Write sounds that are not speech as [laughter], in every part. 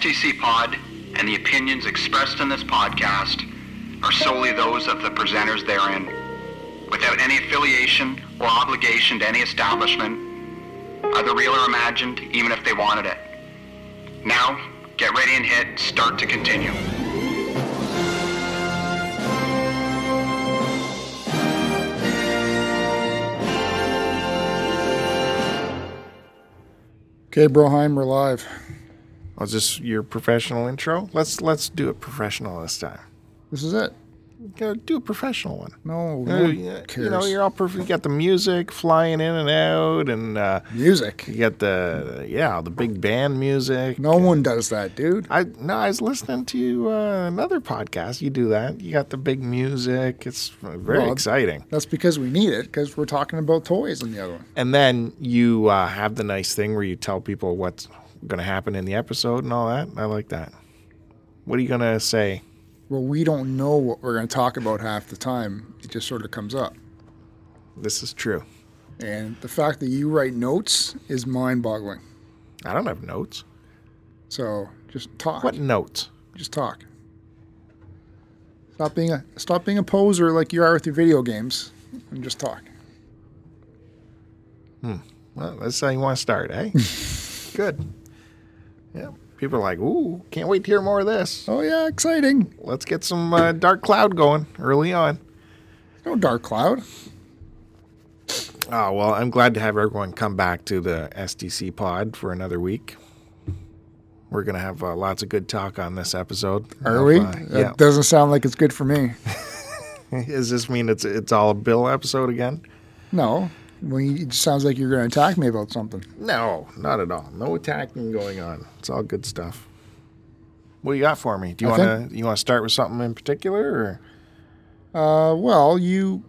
STC Pod and the opinions expressed in this podcast are solely those of the presenters therein, without any affiliation or obligation to any establishment, either real or imagined, even if they wanted it. Now, get ready and hit start to continue. Okay, Broheim, we're live. Was this your professional intro? Let's let's do it professional this time. This is it. Go do a professional one. No, no one you know you're all perfect. You got the music flying in and out, and uh, music. you got the yeah, the big band music. No one does that, dude. I no, I was listening to uh, another podcast. You do that. You got the big music. It's very Well, exciting. That's because we need it, because we're talking about toys in the other one. And then you uh, have the nice thing where you tell people what's going to happen in the episode and all that. I like that. What are you going to say? Well, we don't know what we're going to talk about half the time. It just sort of comes up. This is true. And the fact that you write notes is mind boggling. I don't have notes. So just talk. What notes? Just talk. Stop being a stop being a poser like you are with your video games and just talk. Hmm. Well, that's how you want to start, eh? [laughs] Good. Yeah. People are like, ooh, can't wait to hear more of this. Oh yeah, exciting. Let's get some uh, Dark Cloud going early on. No dark cloud. Oh, well, I'm glad to have everyone come back to the STC pod for another week. We're going to have uh, lots of good talk on this episode. Are Of, we? uh, That yeah. doesn't sound like it's good for me. [laughs] Does this mean it's it's all a Bill episode again? No. Well, it sounds like you're going to attack me about something. No, not at all. No attacking going on. It's all good stuff. What do you got for me? Do you want to you want to start with something in particular or Uh, well, you.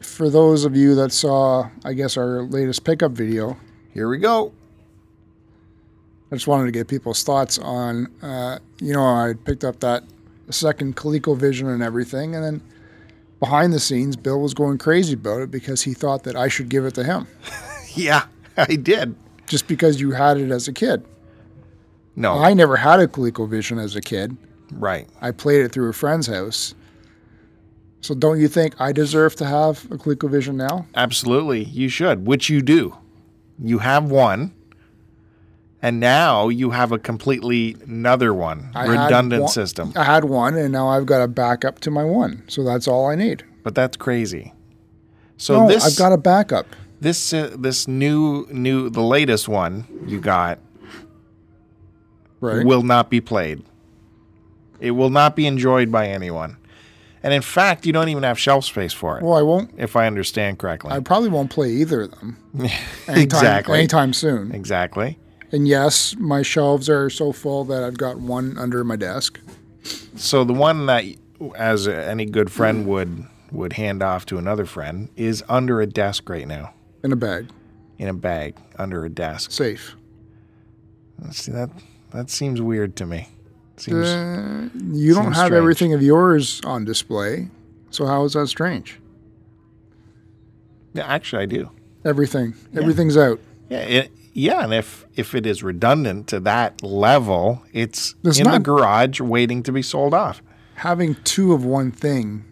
For those of you that saw, I guess, our latest pickup video, Here we go. I just wanted to get people's thoughts on, uh, you know, I picked up that second ColecoVision and everything, and then behind the scenes, Bill was going crazy about it because he thought that I should give it to him [laughs] Yeah, I did. just because you had it as a kid. No, I never had a ColecoVision as a kid. right. I played it through a friend's house. So don't you think I deserve to have a ColecoVision now? Absolutely, you should, which you do. You have one, and now you have a completely another one, I redundant one- system. I had one, and now I've got a backup to my one. So that's all I need. But that's crazy. So no, this I've got a backup. this uh, this new new the latest one you got Right. will not be played. It will not be enjoyed by anyone. And in fact, you don't even have shelf space for it, well, I won't. if I understand correctly. I probably won't play either of them [laughs] anytime, exactly. anytime soon. Exactly. And yes, my shelves are so full that I've got one under my desk. So the one that, as any good friend would would hand off to another friend, is under a desk right now, in a bag, in a bag under a desk. safe. Let's see that that seems weird to me. Seems Uh, you don't have strange. everything of yours on display, so how is that strange? yeah, actually I do. Everything, everything's out. Yeah, it, yeah, and if if it is redundant to that level, it's It's in the garage waiting to be sold off. Having two of one thing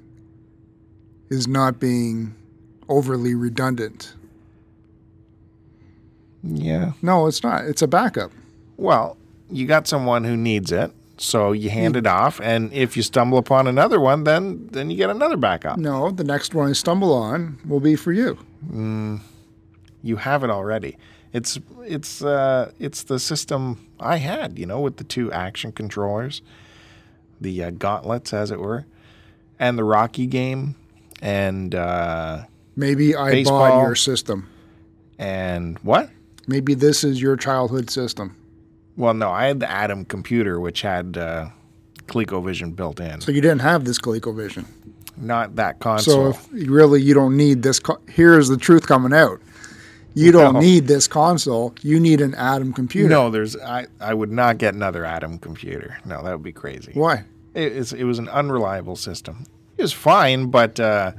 is not being overly redundant. Yeah. No, it's not. It's a backup. Well, you got someone who needs it, so you hand it off, and if you stumble upon another one, then then you get another backup. No, the next one I stumble on will be for you. Mm, you have it already. It's it's uh it's the system I had, you know, with the two action controllers, the uh, gauntlets, as it were, and the Rocky game, and uh, Maybe I bought your system. and what? Maybe this is your childhood system. Well, no, I had the Adam computer, which had uh, ColecoVision built in. So you didn't have this ColecoVision. Not that So console. if you really you don't need this. Co- Here's the truth coming out. You don't No. need this console. You need an Adam computer. no, there's I, I would not get another Adam computer. No, that would be crazy. Why? It, it's, it was an unreliable system. It was fine, but uh,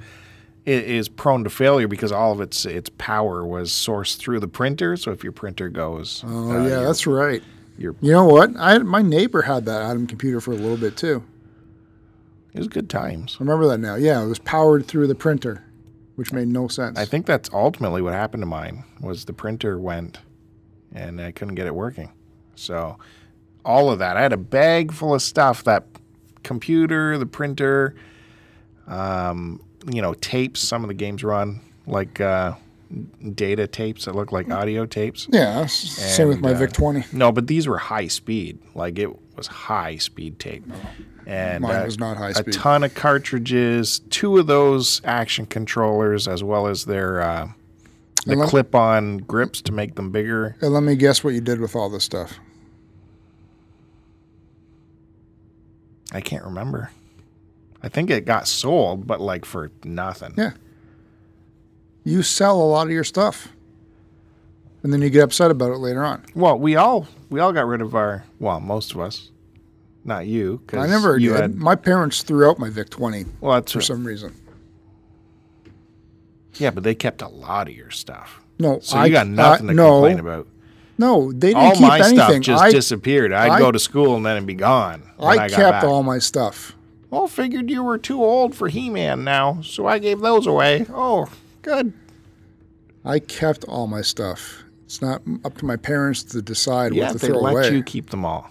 it is prone to failure because all of its its power was sourced through the printer. So if your printer goes, Oh uh, yeah, your- that's right. Your You know what? I my neighbor had that Adam computer for a little bit too. it was good times. I remember that now. Yeah, it was powered through the printer, which made no sense. I think that's ultimately what happened to mine was the printer went and I couldn't get it working. So all of that. I had a bag full of stuff that computer, the printer, um, you know, tapes. Some of the games run like uh, data tapes that look like audio tapes. yeah, s- same with my uh, Vic 20. No, but these were high speed. Like it was high speed tape. And Mine uh, was not high speed. a ton of cartridges, two of those action controllers, as well as their uh, the let- clip-on grips to make them bigger. And let me guess what you did with all this stuff. I can't remember. I think it got sold, but like for nothing. Yeah. You sell a lot of your stuff, and then you get upset about it later on. Well, we all we all got rid of our well, most of us. Not you, I never you did. had. My parents threw out my Vic 20 Well, that's for some reason. yeah, but they kept a lot of your stuff, No, so I you got nothing I, to no, complain about. No, they didn't all keep my anything. stuff just I, disappeared. I'd I- go to school and then it'd be gone. I kept all my stuff. Well, figured you were too old for He-Man now, so I gave those away. Oh, good. I kept all my stuff. It's not up to my parents to decide Yeah, what to throw away. they throw let away. you keep them all.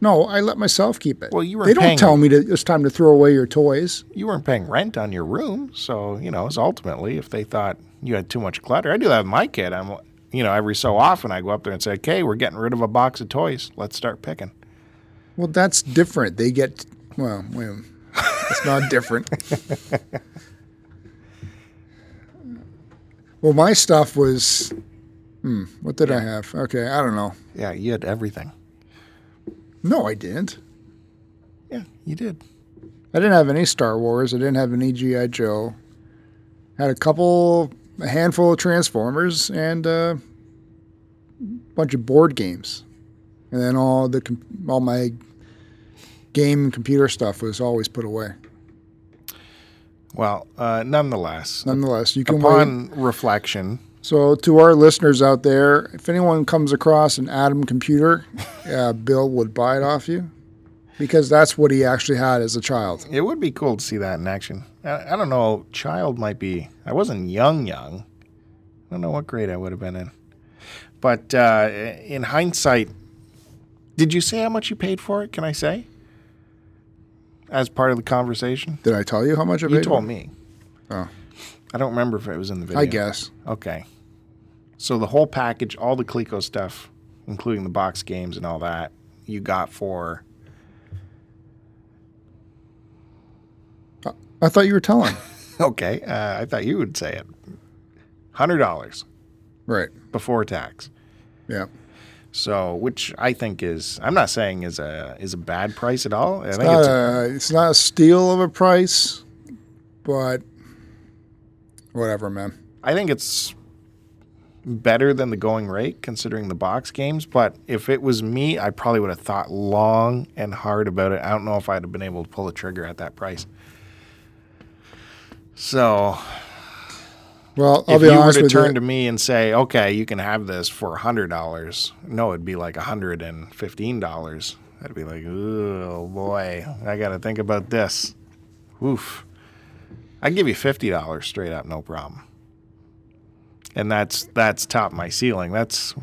No, I let myself keep it. Well, you were They don't tell me that it's time to throw away your toys. You weren't paying rent on your room, so you know. It's ultimately if they thought you had too much clutter. I do that with my kid. I'm, you know, every so often I go up there and say, "Okay, we're getting rid of a box of toys. Let's start picking." Well, that's different. They get well, well it's not different. [laughs] well, my stuff was hmm, what did I have? Okay, I don't know. Yeah, you had everything. No, I didn't. Yeah, you did. I didn't have any Star Wars. I didn't have any GI Joe. Had a couple, a handful of Transformers, and a bunch of board games, and then all the all my game and computer stuff was always put away. Well, uh, nonetheless, Nonetheless, you can wait. upon reflection, So, to our listeners out there, if anyone comes across an Adam computer, [laughs] uh, Bill would buy it off you because that's what he actually had as a child. it would be cool to see that in action. I, I don't know. Child might be. I wasn't young, young. I don't know what grade I would have been in. But uh, in hindsight, did you say how much you paid for it? Can I say? As part of the conversation, Did I tell you how much I paid? you told me. Oh. I don't remember if it was in the video. I guess. Okay. So the whole package, all the Coleco stuff, including the box games and all that, you got for I thought you were telling. [laughs] okay. Uh, I thought you would say it. Hundred dollars right. before tax. Yeah. So, which I think is, I'm not saying is a is a bad price at all. I think Not it's a, it's not a steal of a price, but whatever, man. I think it's better than the going rate considering the box games. But if it was me, I probably would have thought long and hard about it. I don't know if I'd have been able to pull the trigger at that price. So Well, I'll if be you were to with turn you. to me and say, "Okay, you can have this for a hundred dollars," no, it'd be like a hundred and fifteen dollars. I'd be like, "Oh boy, I got to think about this." Oof. I'd give you fifty dollars straight up, no problem. And that's that's top my ceiling. That's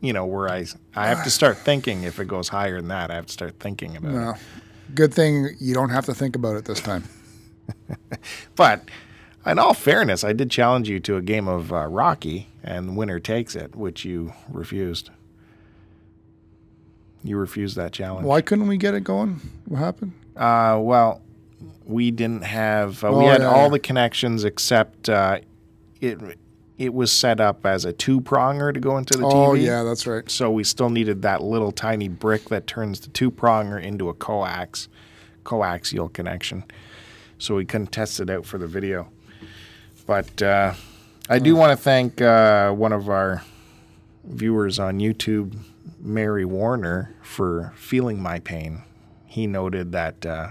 you know where I I have to start thinking. If it goes higher than that, I have to start thinking about it. Good thing you don't have to think about it this time. [laughs] But in all fairness, I did challenge you to a game of uh, Rocky, and winner takes it, which you refused. You refused that challenge. Why couldn't we get it going? What happened? Uh, well, we didn't have. Uh, we Oh, had yeah, all yeah. the connections except uh, it. It was set up as a two pronger to go into the Oh, TV. Oh yeah, that's right. So we still needed that little tiny brick that turns the two pronger into a coax, coaxial connection. So we couldn't test it out for the video. But uh, I do want to thank uh, one of our viewers on YouTube, Mary Warner, for feeling my pain. He noted that uh,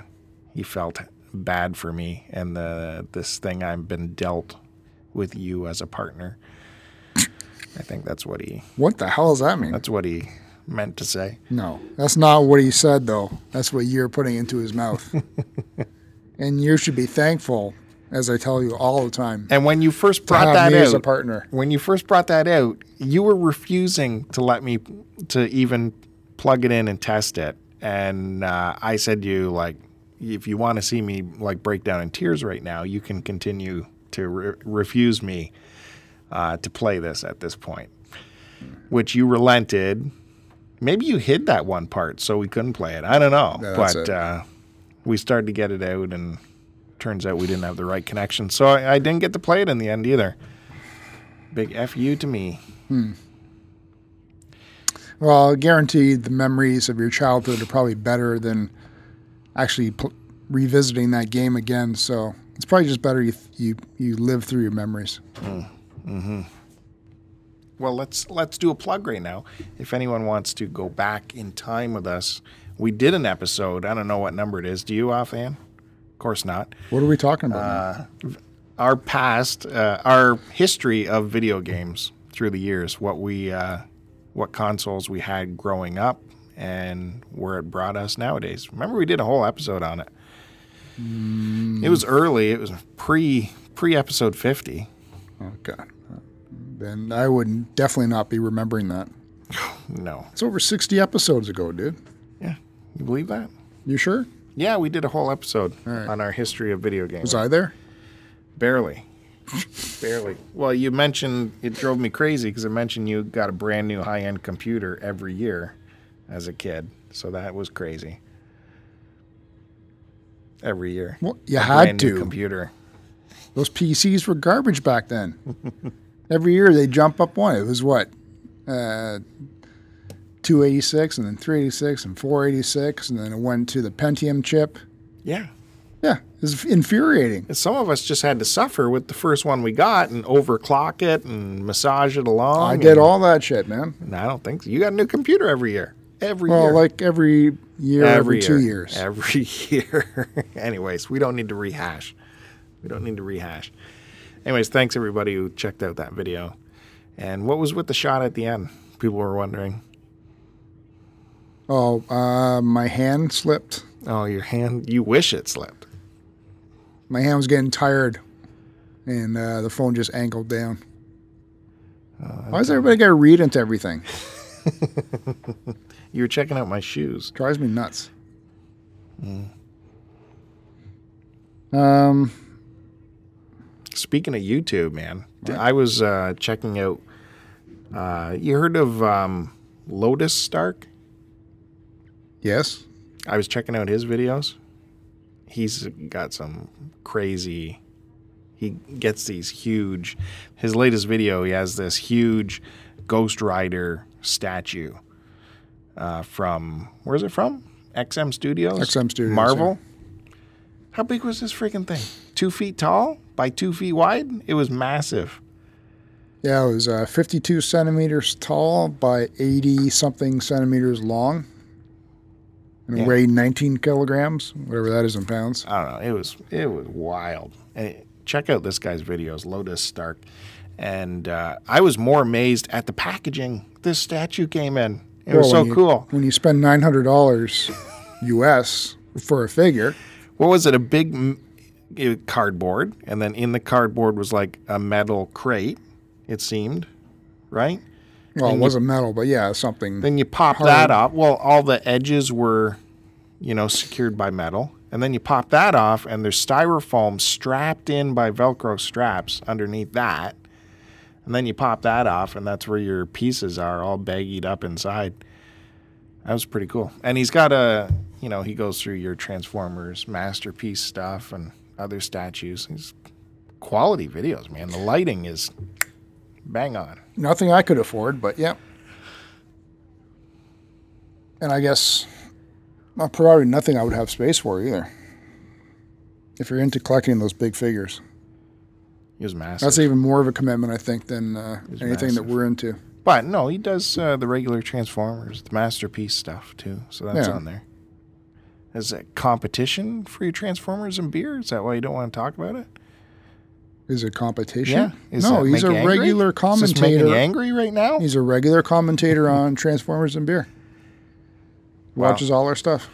he felt bad for me and the this thing I've been dealt with you as a partner. I think that's what he What the hell does that mean? that's what he meant to say. No, that's not what he said, though. That's what you're putting into his mouth. [laughs] and you should be thankful, as I tell you all the time, And when you first brought that me as a out, partner. when you first brought that out, you were refusing to let me to even plug it in and test it. And uh, I said to you, like, if you want to see me like break down in tears right now, you can continue to re- refuse me uh, to play this at this point. Which you relented. Maybe you hid that one part so we couldn't play it. I don't know, Yeah, but uh, we started to get it out, and turns out we didn't have the right connection, so I, I didn't get to play it in the end either. Big F you to me. Well, guaranteed the memories of your childhood are probably better than actually pl- revisiting that game again. So it's probably just better you you you live through your memories. Mm. hmm Well, let's let's do a plug right now. If anyone wants to go back in time with us, we did an episode. I don't know what number it is. Do you offhand? Of course not. What are we talking about? now? Our past, uh, our history of video games through the years, what we, uh, what consoles we had growing up, and where it brought us nowadays. Remember, we did a whole episode on it. It was early. It was pre pre episode fifty. Okay. Then I would definitely not be remembering that. [sighs] No, It's over 60 episodes ago, dude. yeah, you believe that? You sure? Yeah, we did a whole episode right. on our history of video games. Was I there? Barely. [laughs] Barely. Well, you mentioned it drove me crazy because I mentioned you got a brand new high end computer every year as a kid. So that was crazy. Every year. Well, you A had to. computer. Those PCs were garbage back then. [laughs] Every year they jump up one. It was what? Uh, 286 and then 386 and 486 and then it went to the Pentium chip. Yeah. Yeah, it was infuriating. And some of us just had to suffer with the first one we got and overclock it and massage it along. I did all that shit, man. and I don't think so. You got a new computer every year. Every Well, year. like every year, every, two years. Every [laughs] year. Anyways, we don't need to rehash. We don't need to rehash. Anyways, thanks everybody who checked out that video. And what was with the shot at the end? People were wondering. Oh, uh, my hand slipped. Oh, your hand. You wish it slipped. My hand was getting tired, and uh, the phone just angled down. Why does everybody got to read into everything? [laughs] You were checking out my shoes. Drives me nuts. Um, Speaking of YouTube, man, I was uh, checking out. Uh, you heard of um, Lotus Stark? Yes. I was checking out his videos. He's got some crazy. He gets these huge. His latest video, he has this huge Ghost Rider statue uh, from where's it from? XM Studios. XM Studios, Marvel. How big was this freaking thing? Two feet tall by two feet wide. It was massive. Yeah, it was uh, 52 centimeters tall by 80 something centimeters long. And Yeah. weighed 19 kilograms, whatever that is in pounds. I don't know. It was it was wild. And check out this guy's videos, Lotus Stark. And uh, I was more amazed at the packaging this statue came in. It was so when you- cool. When you spend $900 US for a figure, What was it? A big m- cardboard, and then in the cardboard was like a metal crate. It seemed, right? Well, it wasn't metal, but yeah, something. Then you pop Hard. that up. Well, all the edges were, you know, secured by metal. And then you pop that off, and there's styrofoam strapped in by Velcro straps underneath that. And then you pop that off, and that's where your pieces are all baggied up inside. That was pretty cool. And he's got a, you know, he goes through your Transformers masterpiece stuff and other statues. He's quality videos, man. The lighting is bang on. Nothing I could afford, but yeah. And I guess not probably nothing I would have space for either. If you're into collecting those big figures, He was massive. that's even more of a commitment, I think, than uh, anything that we're into. But no, he does uh, the regular Transformers, the masterpiece stuff too. So that's Yeah. on there. Is it competition for your Transformers and beer? Is that why you don't want to talk about it? Is it competition? Yeah. Is no, he's a angry? regular Is this commentator. angry right now? He's a regular commentator on Transformers and beer. Wow. Watches all our stuff.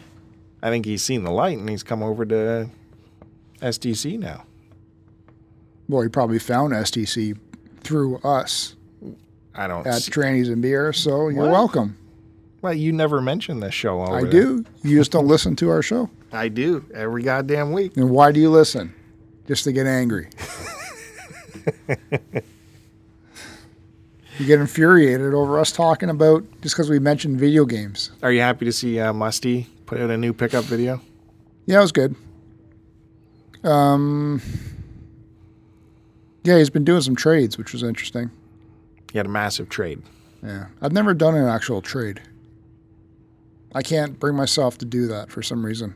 I think he's seen the light and he's come over to STC now. Well, he probably found STC through us I don't. at see- Trannies and Beer, so you're What? welcome. well, you never mentioned this show. I there. do. You just don't listen to our show. [laughs] I do every goddamn week. And why do you listen? Just to get angry. [laughs] [laughs] you get infuriated over us talking about just because we mentioned video games. Are you happy to see uh, Musty put out a new pickup video? Yeah, it was good. Um, yeah, he's been doing some trades, which was interesting. He had a massive trade. Yeah, I've never done an actual trade. I can't bring myself to do that for some reason.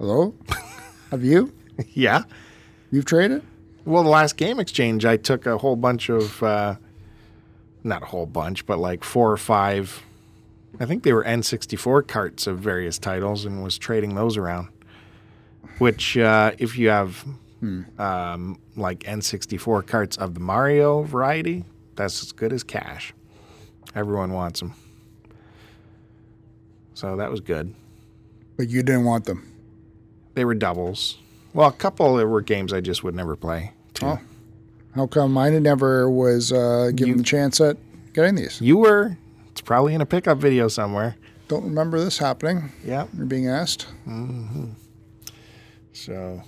Hello? Have you? [laughs] yeah. You've traded? Well, the last game exchange, I took a whole bunch of, uh, not a whole bunch, but like four or five. I think they were N64 carts of various titles, and was trading those around. Which, uh, if you have um, like N64 carts of the Mario variety, that's as good as cash. Everyone wants them. So that was good. But you didn't want them. They were doubles. Well, a couple there were games I just would never play. Too. Oh. How come mine never was uh, given You- the chance at getting these? You were. It's probably in a pickup video somewhere. Don't remember this happening Yeah. you're being asked. So.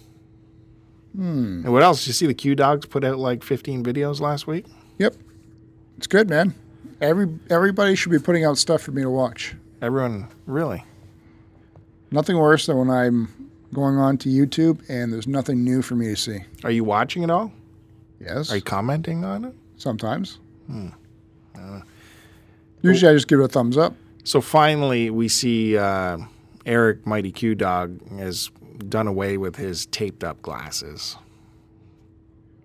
hmm. And what else? Did you see the Q Dogs put out like 15 videos last week? Yep, it's good, man. Every everybody should be putting out stuff for me to watch. Everyone, really? Nothing worse than when I'm going on to YouTube and there's nothing new for me to see. Are you watching it all? Yes, Are you commenting on it? sometimes. Usually, I just give it a thumbs up. So finally, we see uh, Eric Mighty Q Dog has done away with his taped up glasses.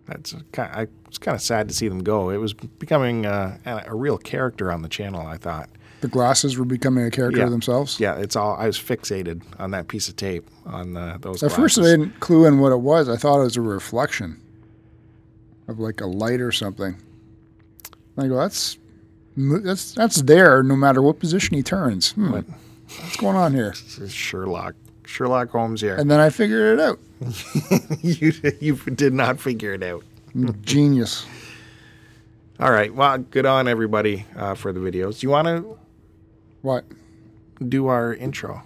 That's kind. I, it's kind of sad to see them go. It was becoming uh, a, a real character on the channel. I thought. The glasses were becoming a character Yeah. themselves. Yeah, it's all. I was fixated on that piece of tape on the, those. At first, I didn't clue in what it was. I thought it was a reflection of like a light or something. And I go, that's that's that's there no matter what position he turns. Hmm, What? what's going on here? [laughs] Sherlock. Sherlock Holmes here. And then I figured it out. [laughs] you you did not figure it out. Genius. All right. Well, good on everybody uh, for the videos. Do you want to What? do our intro?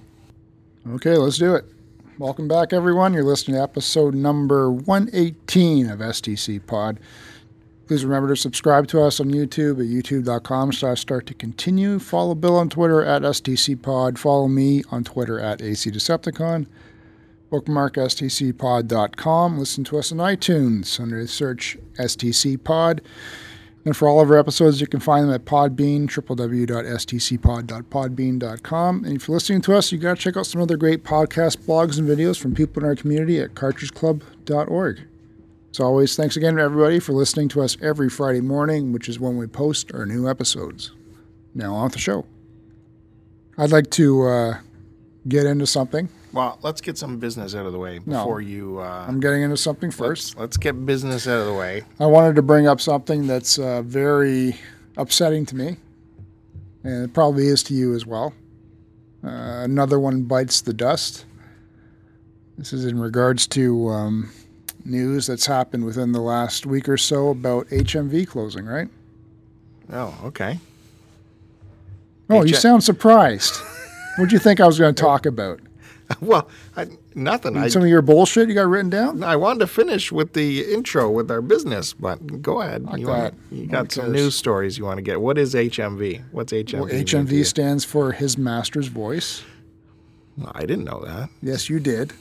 Okay, let's do it. Welcome back, everyone. You're listening to episode number 118 of STC Pod. Please remember to subscribe to us on YouTube at youtube.com slash start to continue. Follow Bill on Twitter at STC Pod. Follow me on Twitter at AC Decepticon. Bookmark stcpod.com. Listen to us on iTunes under the search STC Pod. And for all of our episodes, you can find them at Podbean, www.stcpod.podbean.com. And if you're listening to us, you got to check out some other great podcast blogs and videos from people in our community at cartridgeclub.org. As always, thanks again to everybody for listening to us every Friday morning, which is when we post our new episodes. Now, on with the show. I'd like to uh, get into something. Well, let's get some business out of the way No. before you. Uh, I'm getting into something first. let's, let's get business out of the way. I wanted to bring up something that's uh, very upsetting to me, and it probably is to you as well. Uh, another one bites the dust. This is in regards to um, news that's happened within the last week or so about HMV closing, right? Oh, okay. Oh, you sound surprised. what do you think I was going [laughs] to talk about? [laughs] well, I, nothing. I, Some of your bullshit you got written down? I wanted to finish with the intro with our business, but go ahead. Like you. Want, you got some news stories you want to get. What is HMV? What's HMV? Well, HMV stands for His Master's Voice. I didn't know that. Yes, you did.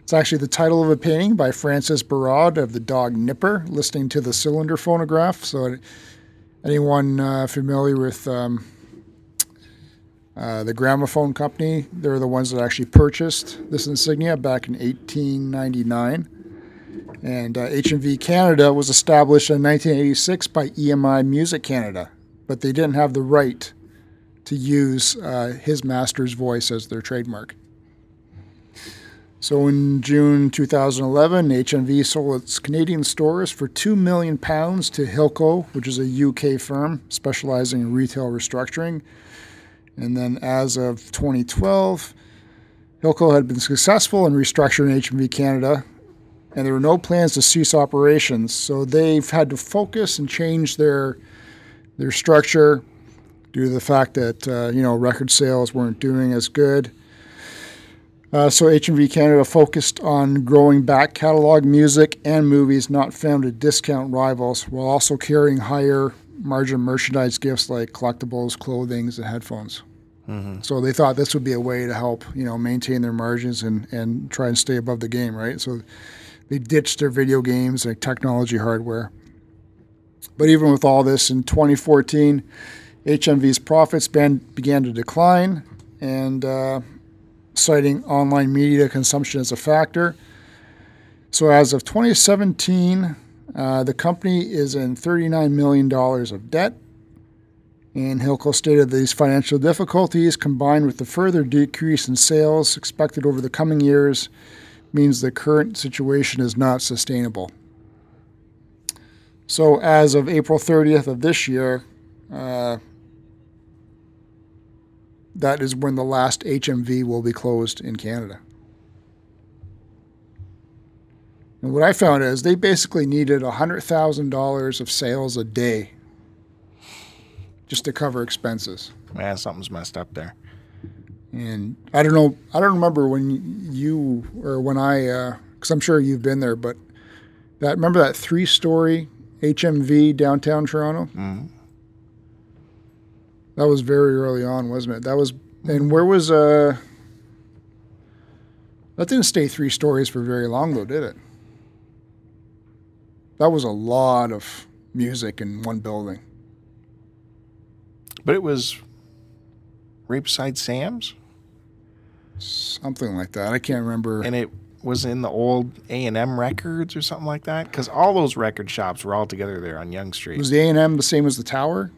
It's actually the title of a painting by Francis Barraud of the dog Nipper, listening to the cylinder phonograph. So, anyone uh, familiar with um, uh, the gramophone company, they're the ones that actually purchased this insignia back in 1899. And uh, HMV Canada was established in 1986 by EMI Music Canada, but they didn't have the right to use uh, his master's voice as their trademark. So in June 2011, HMV sold its Canadian stores for two million pounds to Hilco, which is a UK firm specializing in retail restructuring. And then as of 2012, Hilco had been successful in restructuring HMV Canada, and there were no plans to cease operations. So they've had to focus and change their their structure due to the fact that uh, you know record sales weren't doing as good. Uh, so HMV Canada focused on growing back catalog music and movies not found at discount rivals, while also carrying higher margin merchandise gifts like collectibles, clothing, and headphones. Mm-hmm. So they thought this would be a way to help you know maintain their margins and, and try and stay above the game, right? So they ditched their video games and technology hardware. But even with all this, in 2014, HMV's profits began to decline, and uh, citing online media consumption as a factor. So as of 2017, uh, the company is in $39 million of debt. And Hilco stated these financial difficulties, combined with the further decrease in sales expected over the coming years, means the current situation is not sustainable. So, as of April 30th of this year, uh, that is when the last HMV will be closed in Canada. And what I found is they basically needed $100,000 of sales a day just to cover expenses. Yeah, something's messed up there. And I don't know, I don't remember when you or when I, because uh, I'm sure you've been there, but that remember that three story HMV downtown Toronto? Mm-hmm. That was very early on, wasn't it? That was, and where was uh? That didn't stay three stories for very long, though, did it? That was a lot of music in one building. But it was Rapeside Sam's? Something like that. I can't remember. And it was in the old A&M Records or something like that? Because all those record shops were all together there on Yonge Street. Was the A&M the same as the Tower?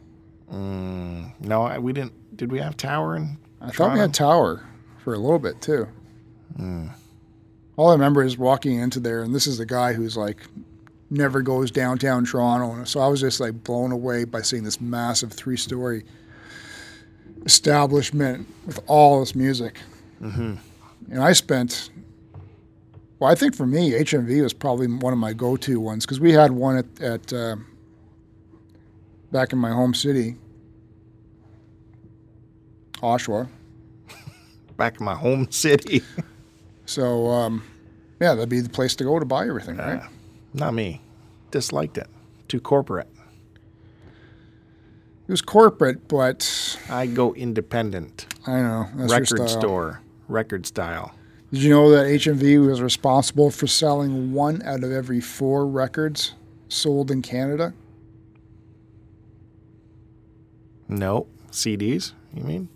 Mm, no, we didn't. Did we have Tower in? I thought we had Tower for a little bit too. Mm. All I remember is walking into there, and this is a guy who's like never goes downtown Toronto, so I was just like blown away by seeing this massive three-story establishment with all this music. Mm-hmm. And I spent, well, I think for me, HMV was probably one of my go-to ones because we had one at, at uh, back in my home city, Oshawa. [laughs] back in my home city. so, um, yeah, that'd be the place to go to buy everything, uh, right? Not me. Disliked it. Too corporate. It was corporate, but I go independent. I know. record store, record style. Did you know that HMV was responsible for selling one out of every four records sold in Canada? No. CDs, you mean?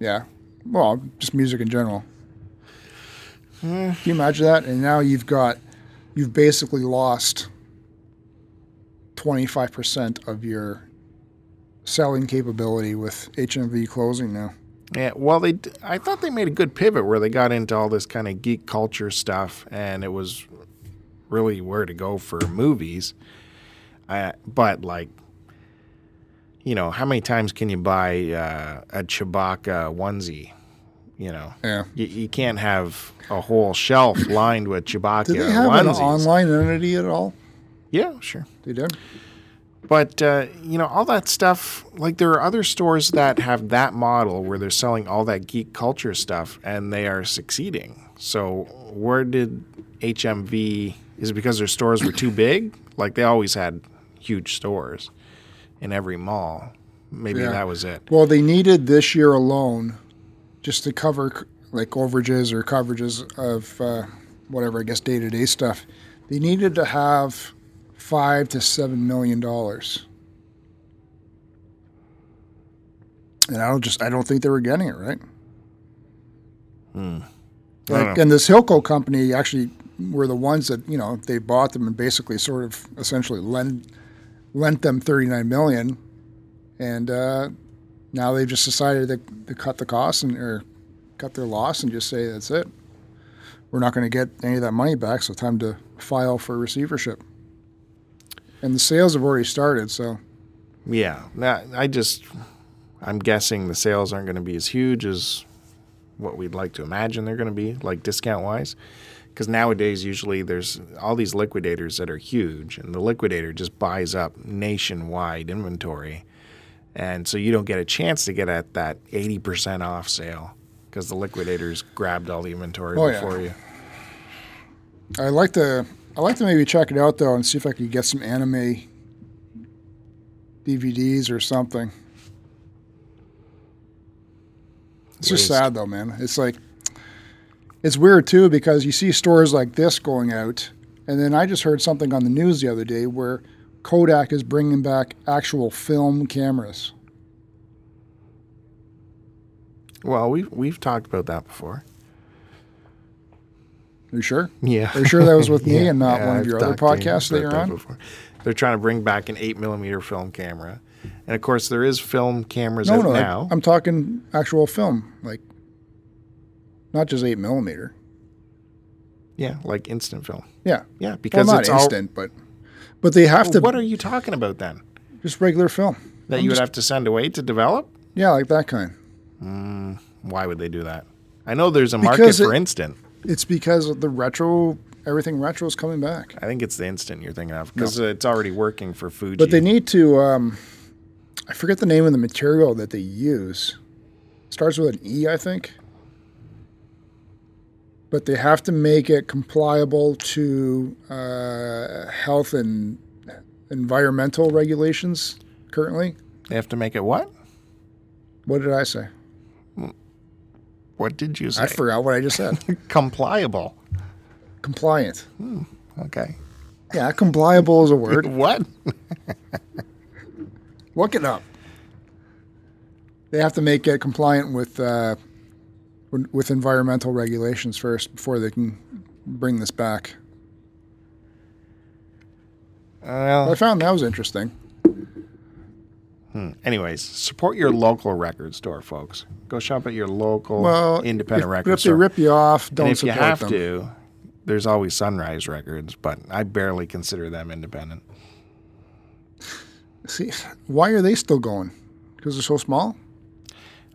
Yeah. Well, just music in general. Mm. Can you imagine that? And now you've got, you've basically lost 25% of your selling capability with HMV closing now. Yeah, well, they I thought they made a good pivot where they got into all this kind of geek culture stuff, and it was really where to go for movies. Uh, but like you know, how many times can you buy uh, a Chewbacca onesie? You know, yeah, you, you can't have a whole shelf [coughs] lined with Chewbacca. Do they have onesies. an online entity at all? Yeah, sure, they do. But uh, you know, all that stuff. Like there are other stores that have that model where they're selling all that geek culture stuff, and they are succeeding. So where did HMV? Is it because their stores were too big? [coughs] Like they always had huge stores in every mall. Maybe yeah. that was it. Well, they needed this year alone just to cover like overages or coverages of uh, whatever, I guess, day to day stuff. They needed to have five to seven million dollars. And I don't just I don't think they were getting it right. Hmm. Like, and this Hilco company actually were the ones that you know they bought them and basically sort of essentially lend lent them 39 million, and uh, now they've just decided to, to cut the costs and or cut their loss and just say that's it. we're not going to get any of that money back. So time to file for receivership. And the sales have already started. So Yeah, now, I just I'm guessing the sales aren't going to be as huge as what we'd like to imagine they're going to be, like discount wise. Because nowadays, usually there's all these liquidators that are huge, and the liquidator just buys up nationwide inventory, and so you don't get a chance to get at that 80% off sale because the liquidators grabbed all the inventory Oh, yeah. before you. I'd like to I'd like to maybe check it out though and see if I could get some anime DVDs or something. It's just sad though, man. It's like it's weird too because you see stores like this going out, and then I just heard something on the news the other day where Kodak is bringing back actual film cameras. Well, we've we've talked about that before. Are you sure? Yeah. Are you sure that was with [laughs] me Yeah, and not yeah, one of I've your other to you podcasts that you're on? before. They're trying to bring back an eight millimeter film camera, and of course there is film cameras No, out no, now. I'm talking actual film, like not just eight millimeter. yeah, like instant film. Yeah, Yeah, well, because not it's all. instant, but but they have Well, to what are you talking about then? just regular film. That I'm you would just- have to send away to develop? Yeah, like that kind. Why would they do that? I know there's a market Because for instant. It's because of the retro, everything retro is coming back. I think it's the instant you're thinking of because it's already working for Fuji. But they need to. Um, I forget the name of the material that they use. Starts with an E, I think. But they have to make it compliable to uh, health and environmental regulations currently. They have to make it what? What did I say? What did you say? I forgot what I just said. [laughs] Compliable. Compliant. Okay. Yeah, compliable is a [laughs] word. What? Look it up. They have to make it compliant with uh, with environmental regulations first before they can bring this back. Well, I found that was interesting. Hmm. anyways, support your local record store, folks. Go shop at your local Well, independent if, record if store. they rip you off, don't and if you have them. to, there's always Sunrise Records, but I barely consider them independent. See, why are they still going? Because they're so small.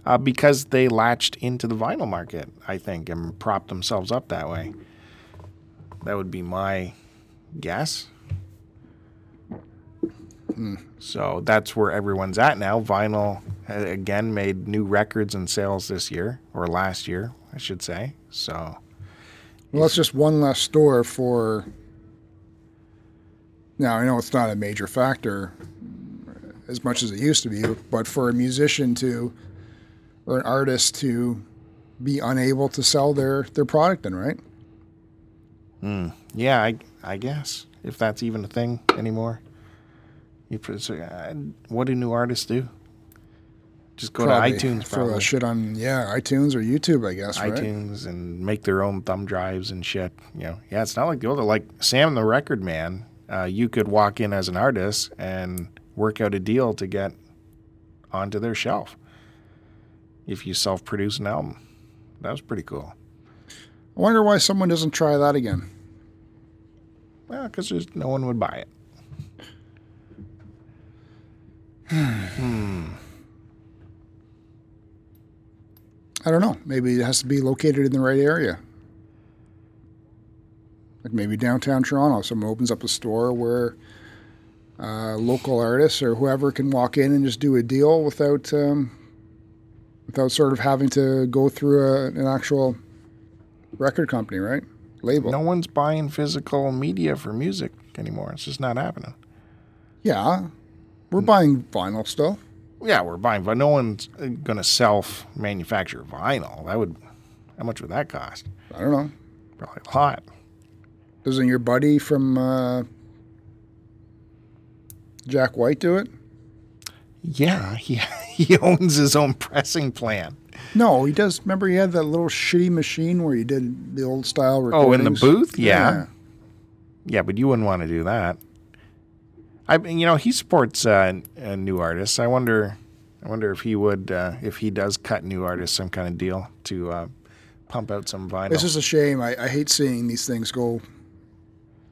Uh, because they latched into the vinyl market, I think, and propped themselves up that way. That would be my guess. So that's where everyone's at now. Vinyl, uh, again, made new records and sales this year, or last year, I should say. So, Well, it's just one less store for. Now I know it's not a major factor as much as it used to be, but for a musician to or an artist to be unable to sell their their product, then right? yeah, I, I guess, if that's even a thing anymore. You, uh, what do new artists do? Just go Probably to iTunes, probably. shit on yeah iTunes or YouTube, I guess. Right? iTunes and make their own thumb drives and shit. You know, yeah, it's not like the older like Sam the Record Man. Uh, you could walk in as an artist and work out a deal to get onto their shelf if you self-produce an album. That was pretty cool. I wonder why someone doesn't try that again. Well, because no one would buy it. [sighs] I don't know. Maybe it has to be located in the right area. Like maybe downtown Toronto, someone opens up a store where uh, local artists or whoever can walk in and just do a deal without um, without sort of having to go through a, an actual record company, right? Label. No one's buying physical media for music anymore. It's just not happening. Yeah, we're buying vinyl still. Yeah, we're buying, but no one's going to self-manufacture vinyl. That would, how much would that cost? I don't know. Probably a lot. Doesn't your buddy from uh, Jack White do it? Yeah, he [laughs] he owns his own pressing plant. No, he does. Remember, he had that little shitty machine where he did the old style recordings. Oh, in the booth? Yeah. Yeah, but you wouldn't want to do that. I, you know, he supports uh, uh, new artists. I wonder, I wonder if he would, uh, if he does cut new artists some kind of deal to uh, pump out some vinyl. It's just a shame. I, I hate seeing these things go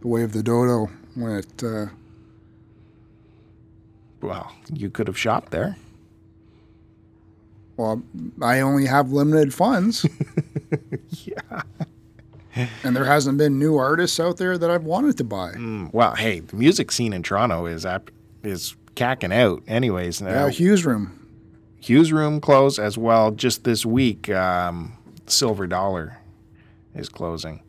the way of the dodo when it. Well, you could have shopped there. well, I only have limited funds. [laughs] Yeah. and there hasn't been new artists out there that I've wanted to buy. Mm, Well, hey, the music scene in Toronto is ap- is cacking out. Anyways, now Yeah, Hugh's Room. Hugh's Room closed as well. Just this week, um, Silver Dollar is closing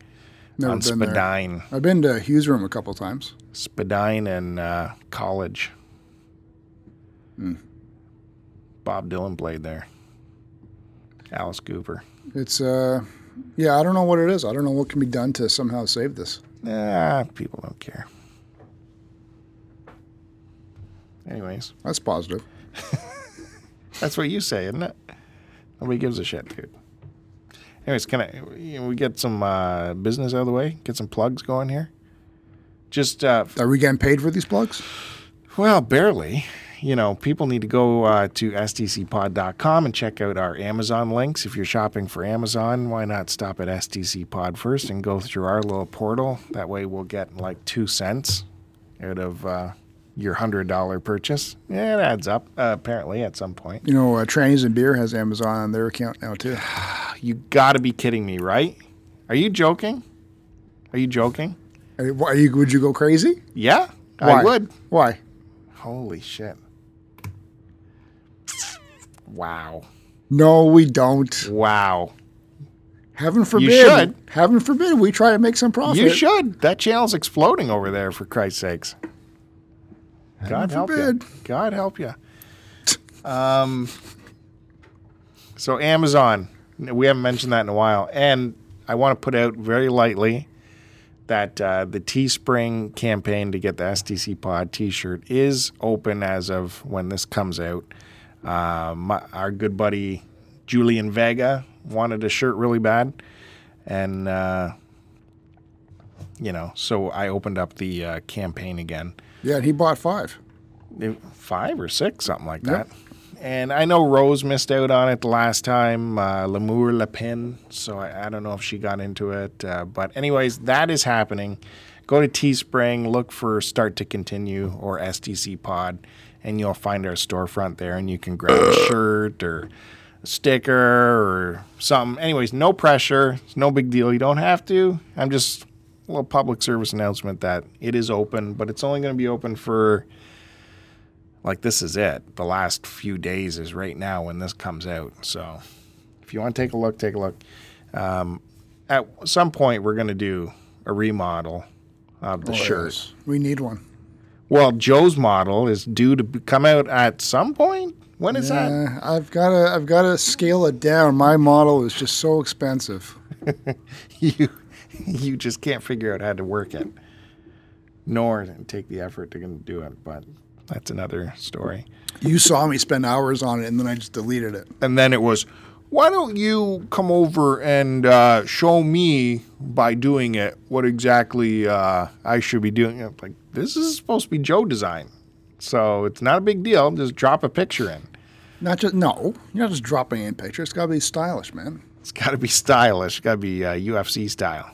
Never on been there. I've been to Hugh's Room a couple times. Spadina and uh, College. Hmm. Bob Dylan played there. Alice Cooper. It's uh, yeah, I don't know what it is. I don't know what can be done to somehow save this. Ah, people don't care. Anyways, That's positive. [laughs] that's what you say, isn't it? Nobody gives a shit, dude. Anyways, can I? you know, We get some uh, business out of the way. Get some plugs going here. Just uh, Are we getting paid for these plugs? Well, barely. You know, people need to go uh, to stcpod.com and check out our Amazon links. If you're shopping for Amazon, why not stop at stcpod first and go through our little portal? That way we'll get like two cents out of uh, your $100 purchase. Yeah, it adds up, uh, apparently, at some point. You know, uh, Trannies and Beer has Amazon on their account now too. [sighs] You got to be kidding me, right? Are you joking? Are you joking? Are you, are you- would you go crazy? Yeah, Why? I would. Why? Holy shit. Wow. No, we don't. Wow. Heaven forbid. You should. Heaven forbid we try to make some profit. You should. That channel's exploding over there, for Christ's sakes. God help you. forbid. God help you. Um, so Amazon, we haven't mentioned that in a while, and I want to put out very lightly that uh, the Teespring campaign to get the STC Pod T-shirt is open as of when this comes out. Uh, my, our good buddy Julian Vega wanted a shirt really bad, and uh, you know, so I opened up the uh, campaign again Yeah, and he bought five. five or six, something like Yep. that. And I know Rose missed out on it the last time, uh, L'amour Le Pen. So I, I don't know if she got into it. Uh, but, anyways, that is happening. Go to Teespring, look for Start to Continue or STC Pod, and you'll find our storefront there. And you can grab a shirt or a sticker or something. Anyways, no pressure. It's no big deal. You don't have to. I'm just a little public service announcement that it is open, but it's only going to be open for like this is it. The last few days is right now when this comes out. So if you want to take a look, take a look. Um, at some point, we're going to do a remodel of the Oh, shirt. yes. We need one. Well, Joe's model is due to come out at some point. When is that? Uh, I've got to I've got to scale it down. My model is just so expensive. [laughs] you you just can't figure out how to work it, nor take the effort to do it. But that's another story. You saw me spend hours on it, and then I just deleted it. and then it was, why don't you come over and uh, show me by doing it what exactly uh, I should be doing? I'm like, this is supposed to be Joe design, so it's not a big deal. Just drop a picture in. Not just no, you're not just dropping in pictures. It's got to be stylish, man. It's got to be stylish. It's Got to be uh, UFC style.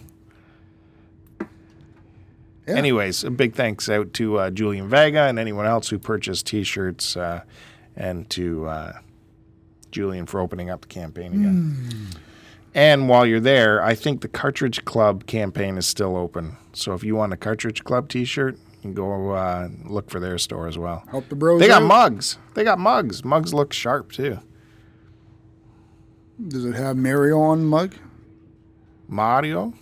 Yeah. Anyways, a big thanks out to uh, Julian Vega and anyone else who purchased T-shirts, uh, and to uh, Julian for opening up the campaign again. And while you're there, I think the Cartridge Club campaign is still open. So if you want a Cartridge Club T-shirt, you can go uh, look for their store as well. Help the bros. They got out. mugs. They got mugs. Mugs look sharp too. Does it have Mario on mug? Mario?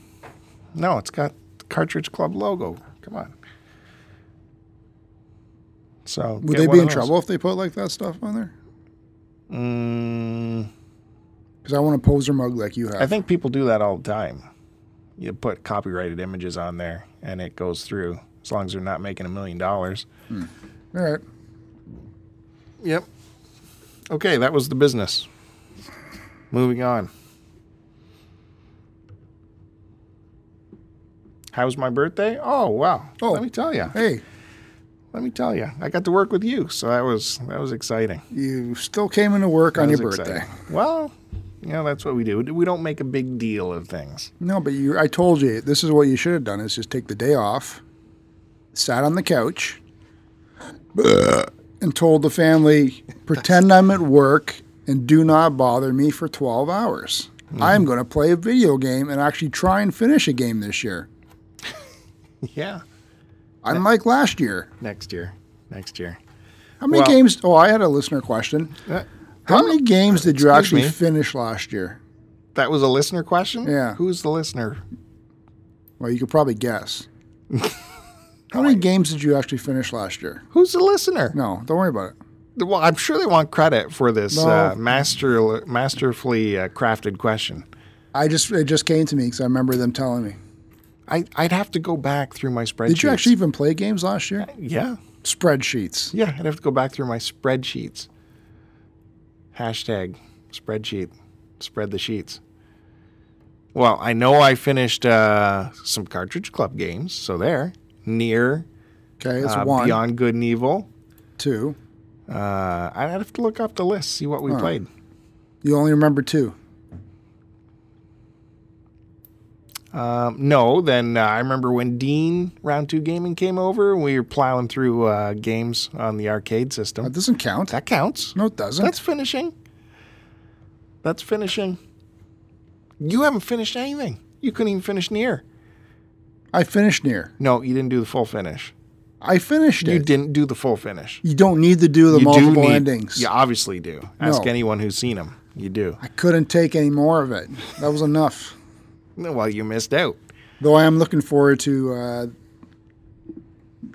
No, it's got Cartridge Club logo. Come on. So Would they be in those. trouble if they put like that stuff on there? Mm, Because I want a poser mug like you have. I think people do that all the time. You put copyrighted images on there, and it goes through as long as they're not making a million dollars. All right. Yep. Okay, that was the business. Moving on. How was my birthday? Oh wow! Oh. Let me tell you. Hey, Let me tell you. I got to work with you, so that was that was exciting. you still came into work on your birthday. exciting. Well, You know, that's what we do. We don't make a big deal of things. No, but you, I told you this is what you should have done: is just take the day off, sat on the couch, and told the family, "Pretend I'm at work and do not bother me for 12 hours. Mm-hmm. I'm going to play a video game and actually try and finish a game this year, [laughs] Yeah. Unlike last year." Next year. Next year. How many Well- games? Oh, I had a listener question. Uh, How many games did you actually me? finish last year? that was a listener question? Yeah. Who's the listener? Well, you could probably guess. [laughs] How many games did you actually finish last year? Who's the listener? No, don't worry about it. Well, I'm sure they want credit for this No. uh, master, masterfully uh, crafted question. I just it just came to me because I remember them telling me. I, I'd have to go back through my spreadsheets. Did you actually even play games last year? Yeah. Spreadsheets. Yeah, I'd have to go back through my spreadsheets. Hashtag spreadsheet. Spread the sheets. Well, I know I finished uh, some Cartridge Club games, so there. NieR, Okay, it's uh, one, Beyond Good and Evil. two. Uh, I'd have to look up the list, see what we Huh. played. You only remember two. Um, no, then uh, I remember when Dean Round 2 Gaming came over, we were plowing through uh, games on the arcade system. That doesn't count. That counts. no, it doesn't. That's finishing. That's finishing. You haven't finished anything. You couldn't even finish NieR. I finished NieR. No, you didn't do the full finish. I finished You it. didn't do the full finish. You don't need to do the you multiple do need, endings. You obviously do. Ask No. anyone who's seen them. You do. I couldn't take any more of it. That was enough. Well, you missed out. Though I am looking forward to uh,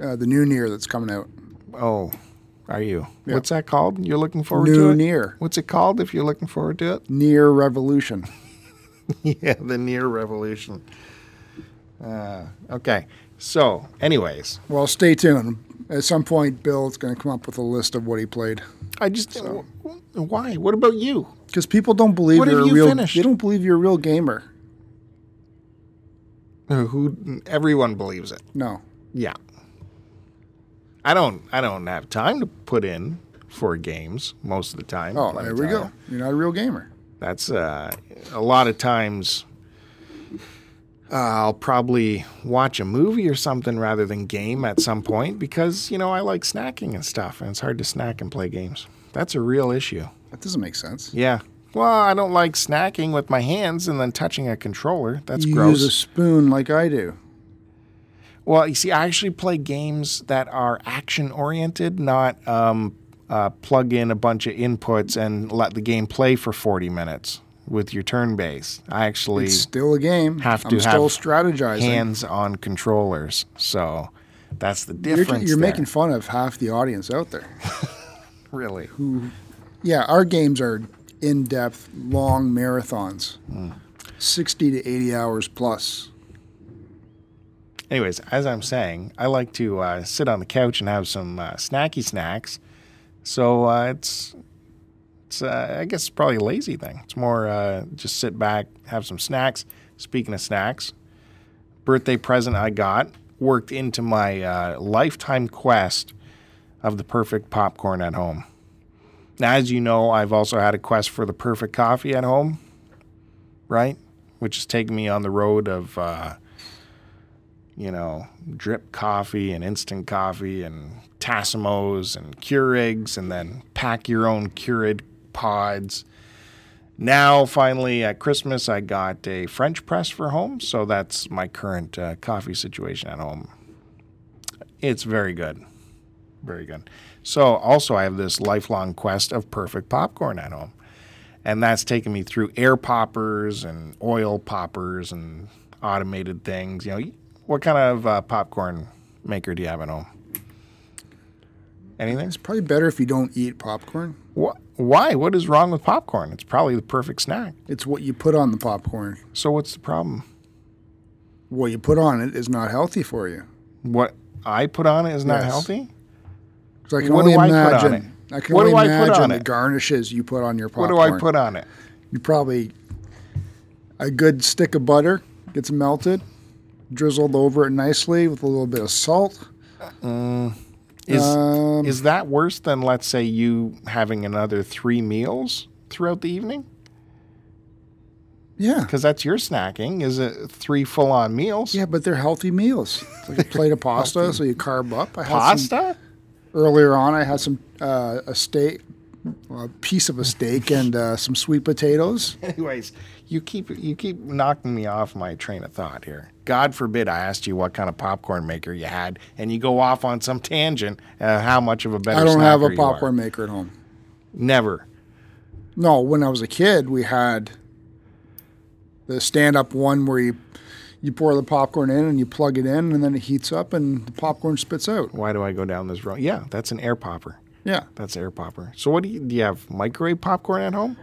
uh, the new NieR that's coming out. Oh, are you? Yeah. What's that called? You're looking forward to it? New? NieR. What's it called if you're looking forward to it? NieR Revolution. [laughs] yeah, the NieR revolution. Uh, okay. So, anyways, Well, stay tuned. At some point, Bill's going to come up with a list of what he played. I just wh- why? What about you? Because people don't believe What you're have a you real. finished? They don't believe you're a real gamer. Who everyone believes it. No. Yeah. I don't. I don't have time to put in for games most of the time. Oh, there we tell go. you. You're not a real gamer. That's uh, a lot of times. Uh, I'll probably watch a movie or something rather than game at some point because you know I like snacking and stuff, and it's hard to snack and play games. That's a real issue. That doesn't make sense. Yeah. Well, I don't like snacking with my hands and then touching a controller. That's you gross. use a spoon like I do. Well, you see, I actually play games that are action oriented, not um, uh, plug in a bunch of inputs and let the game play for 40 minutes with your turn base. I actually It's still a game. have I'm to still have strategizing. hands on controllers. So that's the You're, difference. you're there. making fun of half the audience out there. [laughs] really. Who? Yeah, our games are in depth, long marathons, Hmm. 60 to 80 hours plus. Anyways, as I'm saying, I like to uh, sit on the couch and have some uh, snacky snacks. So uh, it's, it's uh, I guess it's probably a lazy thing. It's more uh, just sit back, have some snacks. Speaking of snacks, birthday present I got worked into my uh, lifetime quest of the perfect popcorn at home. As you know, I've also had a quest for the perfect coffee at home, right? Which has taken me on the road of. Uh, you know, drip coffee and instant coffee and Tassimos and Keurigs and then pack your own Keurig pods. Now, finally, at Christmas, I got a French press for home. So that's my current uh, coffee situation at home. It's very good. Very good. So, also, I have this lifelong quest of perfect popcorn at home. And that's taken me through air poppers and oil poppers and automated things. You know, what kind of uh, popcorn maker do you have at home? Anything? It's probably better if you don't eat popcorn. What? Why? What is wrong with popcorn? It's probably the perfect snack. It's what you put on the popcorn. So what's the problem? What you put on it is not healthy for you. What I put on it is not Yes. healthy. 'Cause I can What only do I put on imagine. it? I can What only do I put on the it? garnishes you put on your What do I put on it? You probably a good stick of butter gets melted, drizzled over it nicely with a little bit of salt. Is Um, is that worse than let's say you having another three meals throughout the evening? Yeah. because that's your snacking. Is it three full on meals? Yeah, but they're healthy meals. It's like a plate of [laughs] pasta, so you carb up. I had some- Pasta? Earlier on, I had some uh, a steak, a piece of a steak, and uh, some sweet potatoes. [laughs] Anyways, you keep you keep knocking me off my train of thought here. God forbid I asked you what kind of popcorn maker you had, and you go off on some tangent. Uh, how much of a better? I don't have a snacker you are. popcorn maker at home. Never. No, when I was a kid, we had the stand-up one where you you pour the popcorn in and you plug it in, and then it heats up and the popcorn spits out. Why do I go down this road? Yeah, that's an air popper. Yeah, That's air popper. So what do you do? You have microwave popcorn at home?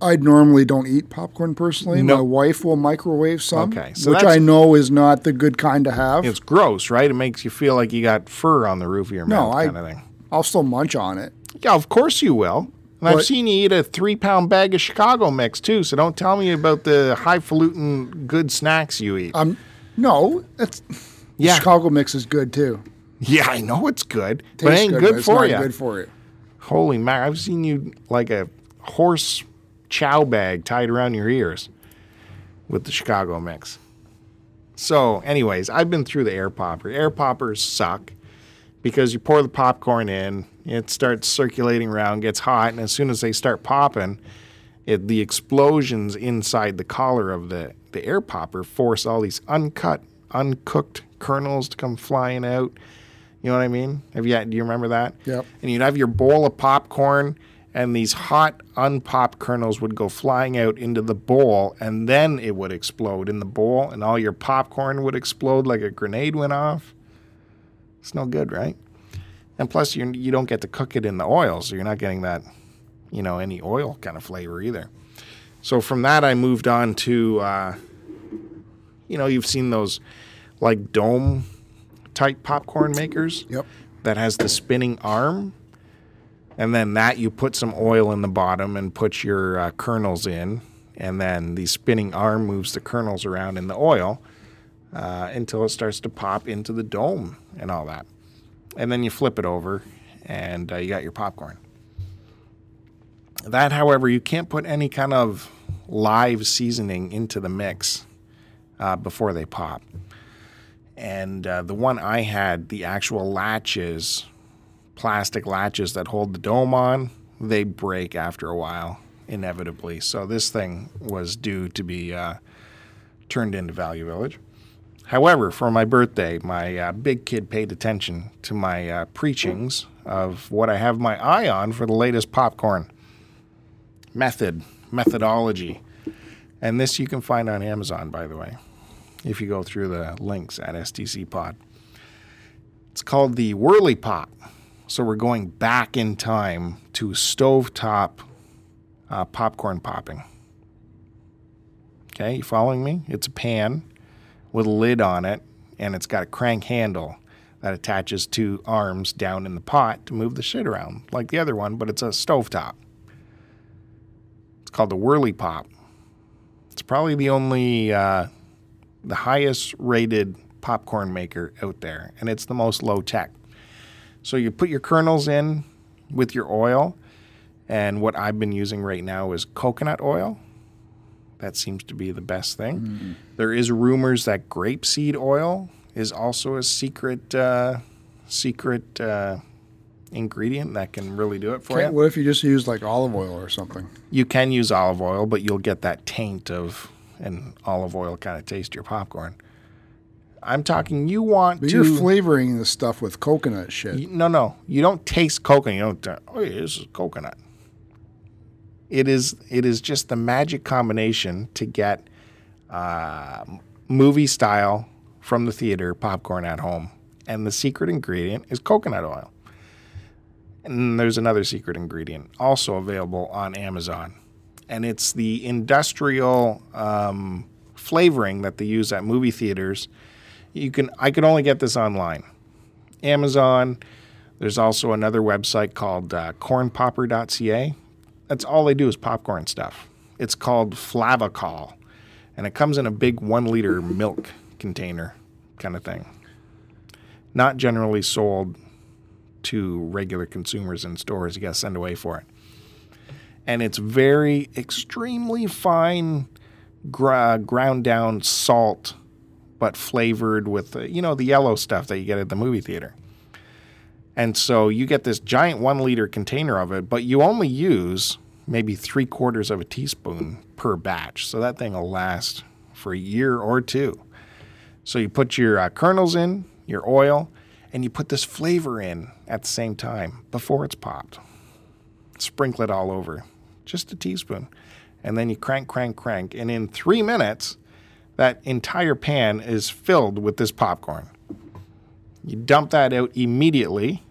I normally don't eat popcorn personally. No. My wife will microwave some, Okay, so which I know is not the good kind to have. It's gross, right? It makes you feel like you got fur on the roof of your No, mouth, I- kind of thing. I'll still munch on it. Yeah, of course you will. And I've But- seen you eat a three pound bag of Chicago mix too. So don't tell me about the highfalutin good snacks you eat. Um, no, it's Yeah. Chicago mix is good too. yeah, I know it's good, but it ain't good, it's for not you. Good for you. Holy mac! I've seen you like a horse chow bag tied around your ears with the Chicago mix. So, anyways, I've been through the air popper. Air poppers suck because you pour the popcorn in, it starts circulating around, gets hot, and as soon as they start popping, it, the explosions inside the collar of the, the air popper force all these uncut, uncooked kernels to come flying out. You know what I mean? Have you do you remember that? Yep. And you'd have your bowl of popcorn, and these hot, unpopped kernels would go flying out into the bowl, and then it would explode in the bowl, and all your popcorn would explode like a grenade went off. It's no good, right? And plus, you you don't get to cook it in the oil, so you're not getting that, you know, any oil kind of flavor either. So from that, I moved on to, uh, you know, you've seen those like dome type popcorn makers Yep. that has the spinning arm. And then that you put some oil in the bottom and put your uh, kernels in. And then the spinning arm moves the kernels around in the oil uh, until it starts to pop into the dome and all that. And then you flip it over and uh, you got your popcorn. That, however, you can't put any kind of live seasoning into the mix uh, before they pop. And uh, the one I had, the actual latches, plastic latches that hold the dome on, they break after a while, inevitably. So this thing was due to be uh, turned into Value Village. However, for my birthday, my uh, big kid paid attention to my uh, preachings of what I have my eye on for the latest popcorn method, methodology. And this you can find on Amazon, by the way if you go through the links at STC Pod. It's called the Whirley Pop. So we're going back in time to stovetop uh, popcorn popping. Okay, you following me? It's a pan with a lid on it, and it's got a crank handle that attaches two arms down in the pot to move the shit around, like the other one, but it's a stovetop. It's called the Whirley Pop. It's probably the only uh, the highest rated popcorn maker out there, and it's the most low tech. So you put your kernels in with your oil, and what I've been using right now is coconut oil. That seems to be the best thing. There is rumors that grapeseed oil is also a secret uh, secret uh, ingredient that can really do it for Can't- you. What if you just use like olive oil or something? You can use olive oil, but you'll get that taint of an olive oil kind of taste your popcorn. I'm talking you want But to you're flavoring this stuff with coconut shit. You- no, no, you don't taste coconut. You don't. uh, Oh, yeah, this is coconut. It is. It is just the magic combination to get uh, movie style from the theater popcorn at home, and the secret ingredient is coconut oil. And there's another secret ingredient also available on Amazon, and it's the industrial um, flavoring that they use at movie theaters. You can. I could only get this online. Amazon. There's also another website called uh, cornpopper.ca. That's all they do is popcorn stuff. It's called Flavacol, and it comes in a big one liter milk container kind of thing. Not generally sold to regular consumers in stores. You got to send away for it. And it's very extremely fine ground down salt, but flavored with, uh, you know, the yellow stuff that you get at the movie theater. And so you get this giant one liter container of it, but you only use maybe three quarters of a teaspoon per batch. So that thing will last for a year or two. So you put your uh, kernels in, your oil, and you put this flavor in at the same time before it's popped. Sprinkle it all over, just a teaspoon. And then you crank, crank, crank. And in three minutes, that entire pan is filled with this popcorn. You dump that out immediately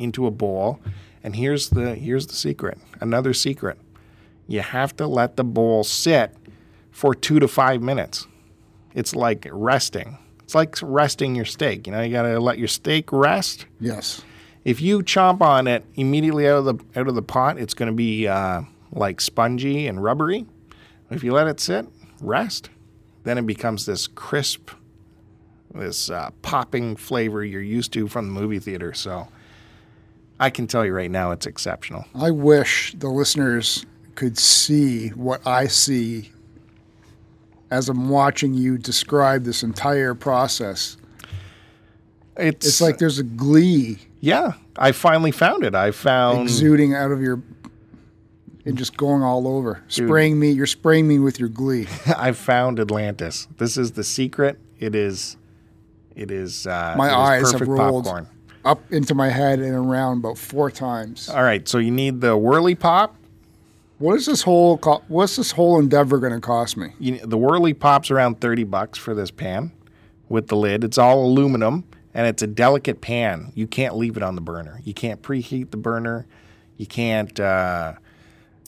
into a bowl. And here's the here's the secret. Another secret. You have to let the bowl sit for 2 to 5 minutes. It's like resting. It's like resting your steak. You know, you got to let your steak rest. Yes. If you chomp on it immediately out of the out of the pot, it's going to be uh, like spongy and rubbery. If you let it sit, rest, then it becomes this crisp, this uh, popping flavor you're used to from the movie theater. So I can tell you right now, it's exceptional. I wish the listeners could see what I see as I'm watching you describe this entire process. It's, It's like there's a glee yeah, I finally found it. I found exuding out of your and just going all over. Spraying me, you're spraying me with your glee. [laughs] I found Atlantis. This is the secret. It is. It is. Uh, My it is eyes have perfect rolled. popcorn. Up into my head and around about four times. All right, so you need the Whirley Pop. What is this whole co- what's this whole endeavor going to cost me? You, the Whirley Pop's around thirty bucks for this pan, with the lid. It's all aluminum and it's a delicate pan. You can't leave it on the burner. You can't preheat the burner. You can't. Uh,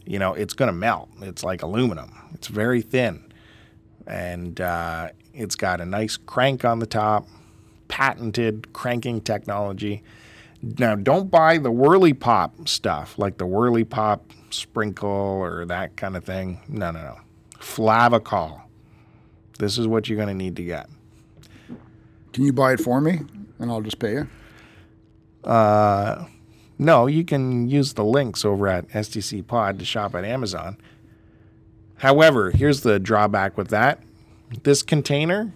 you know, it's going to melt. It's like aluminum. It's very thin, and uh, it's got a nice crank on the top, patented cranking technology. Now, don't buy the Whirley Pop stuff like the Whirley Pop sprinkle or that kind of thing. No, no, no. Flavacol. This is what you're going to need to get. Can you buy it for me and I'll just pay you? Uh, no, you can use the links over at STC Pod to shop at Amazon. However, here's the drawback with that. This container,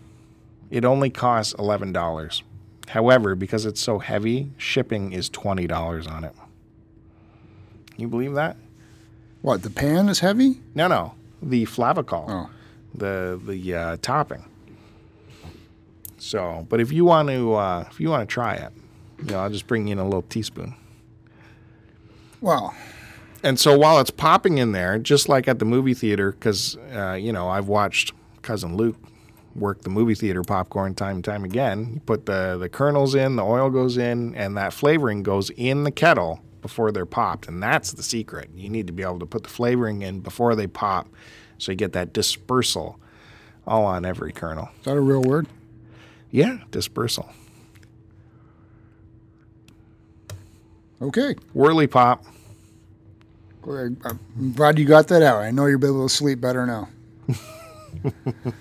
it only costs $11. However, because it's so heavy, shipping is $20 on it. You believe that? What, the pan is heavy? No, no. The Flavacol, Oh. the the uh, topping. So, but if you want to, uh, if you want to try it, you know, I'll just bring you in a little teaspoon. Well, And so while it's popping in there, just like at the movie theater, because uh, you know I've watched cousin Luke work the movie theater popcorn time and time again. You put the the kernels in, the oil goes in, and that flavoring goes in the kettle before they're popped, and that's the secret. You need to be able to put the flavoring in before they pop, so you get that dispersal all on every kernel. is that a real word? Yeah, dispersal. Okay. Whirley Pop. I'm glad you got that out. I know you'll be able to sleep better now. [laughs]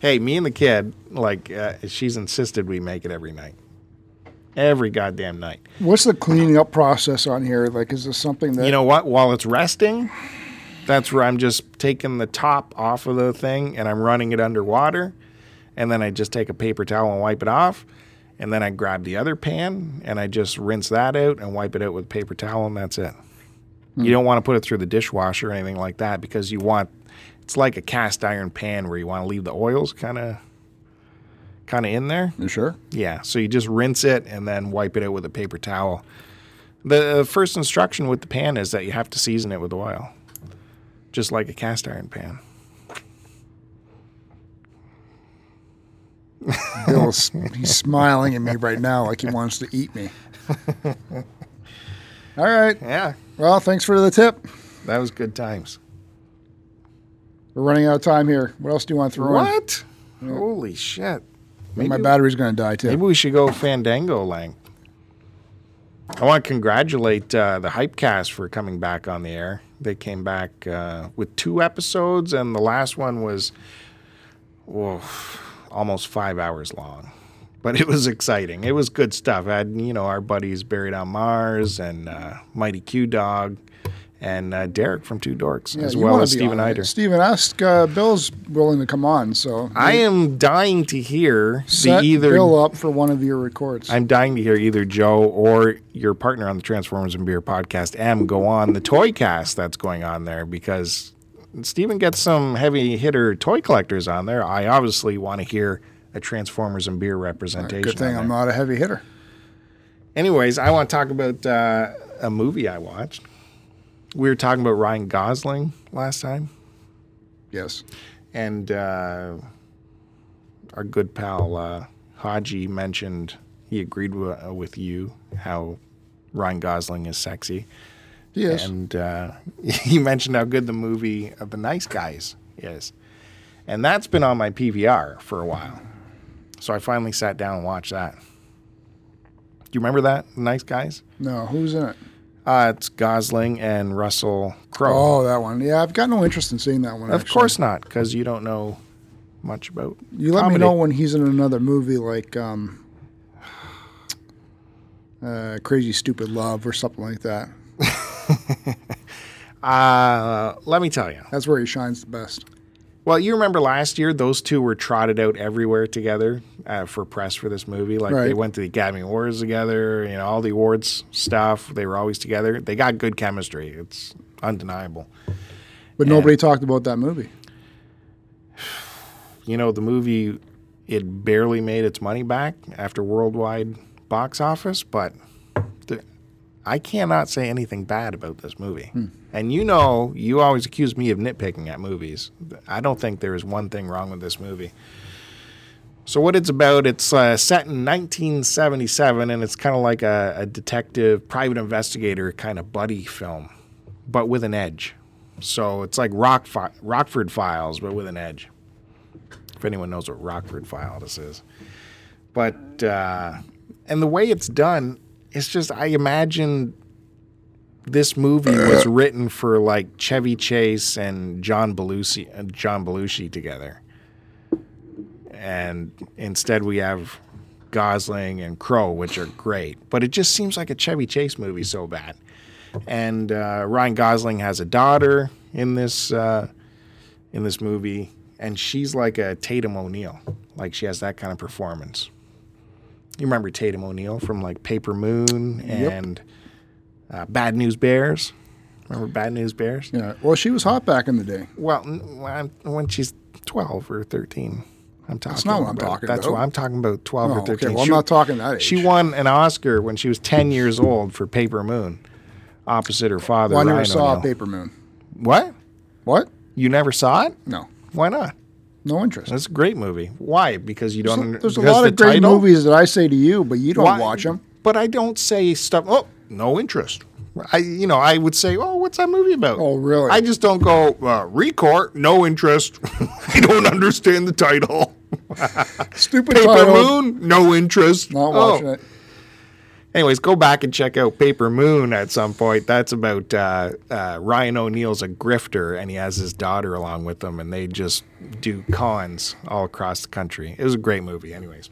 Hey, me and the kid, like uh, she's insisted we make it every night, every goddamn night. What's the cleaning up process on here? Like, is this something that You know what? While it's resting, that's where I'm just taking the top off of the thing and I'm running it underwater. And then I just take a paper towel and wipe it off. And then I grab the other pan and I just rinse that out and wipe it out with paper towel and that's it. You don't want to put it through the dishwasher or anything like that because you want it's like a cast iron pan where you want to leave the oils kind of kind of in there. You sure? Yeah, so you just rinse it and then wipe it out with a paper towel. The uh, first instruction with the pan is that you have to season it with oil, just like a cast iron pan. [laughs] Bill's he's smiling at me right now like he wants to eat me. [laughs] All right. Yeah, Well, thanks for the tip. that was good times. We're running out of time here. What else do you want to throw in? What? Holy shit! Maybe, My battery's going to die too. maybe we should go Fandango Lang. I want to congratulate uh, the Hypecast for coming back on the air. They came back uh, with two episodes, and the last one was whoa, almost five hours long. But it was exciting. It was good stuff. I had, you know, our buddies Buried on Mars and uh, Mighty Q Dog and uh, Derek from Two Dorks, Yeah, as well as on. Eider. Stephen, ask uh, Bill's willing to come on. So I am dying to hear set the either. Bill up for one of your records. I'm dying to hear either Joe or your partner on the Transformers and Beer podcast, M, go on the toy cast that's going on there because Steven gets some heavy hitter toy collectors on there. I obviously want to hear a Transformers and Beer representation. Good thing I'm not a heavy hitter. Anyways, I want to talk about uh, a movie I watched. We were talking about Ryan Gosling last time, Yes. and uh, our good pal uh, Haji mentioned he agreed w- uh, with you how Ryan Gosling is sexy, Yes. and uh, [laughs] he mentioned how good the movie of The Nice Guys is, and that's been on my PVR for a while. So I finally sat down and watched that. Do you remember that, Nice Guys? no, who's in it? Uh, it's Gosling and Russell Crowe. Oh, that one. Yeah, I've got no interest in seeing that one. of actually. course not, because you don't know much about. You let comedy. me know when he's in another movie like um, uh, Crazy Stupid Love or something like that. [laughs] Uh, let me tell you. That's where he shines the best. Well, you remember last year those two were trotted out everywhere together uh, for press for this movie. Like they went to the Academy Awards together. You know, all the awards stuff. They were always together. They got good chemistry. It's undeniable. But nobody talked about that movie. [sighs] You know, the movie it barely made its money back after worldwide box office, but I cannot say anything bad about this movie. And you know, you always accuse me of nitpicking at movies. I don't think there is one thing wrong with this movie. So what it's about? It's uh, set in 1977, and it's kind of like a, a detective, private investigator kind of buddy film, but with an edge. So it's like Rock Fi- Rockford Files, but with an edge. If anyone knows what Rockford Files is, but uh, and the way it's done, it's just I imagine this movie was written for like Chevy Chase and John Belushi, uh, John Belushi together, and instead we have Gosling and Crowe, which are great, but it just seems like a Chevy Chase movie so bad. And uh, Ryan Gosling has a daughter in this uh, in this movie, and she's like a Tatum O'Neal, like she has that kind of performance. You remember Tatum O'Neal from like Paper Moon and uh, Bad News Bears? Remember Bad News Bears? Yeah. Well, she was hot back in the day. Well, n- when she's twelve or thirteen, I'm talking. That's not what I'm about. talking That's about. what I'm talking about. Twelve Oh, or thirteen. okay. Well, I'm not talking that age. She won an Oscar when she was ten years old for Paper Moon, opposite her father. Well, I never Ryan saw O'Neal. Paper Moon. What? What? You never saw it? No. Why not? No interest. That's a great movie. Why? Because you don't. So- there's a lot of great title? movies that I say to you, but you don't Why- watch them. But I don't say stuff. Oh, no interest. I, you know, I would say, oh, what's that movie about? Oh, really? I just don't go uh, Record. No interest. [laughs] I don't understand the title. [laughs] Stupid Paper title. Moon. No interest. Not Oh. watching it. Anyways, go back and check out Paper Moon at some point. That's about uh, uh, Ryan O'Neal's a grifter, and he has his daughter along with him, and they just do cons all across the country. It was a great movie, anyways.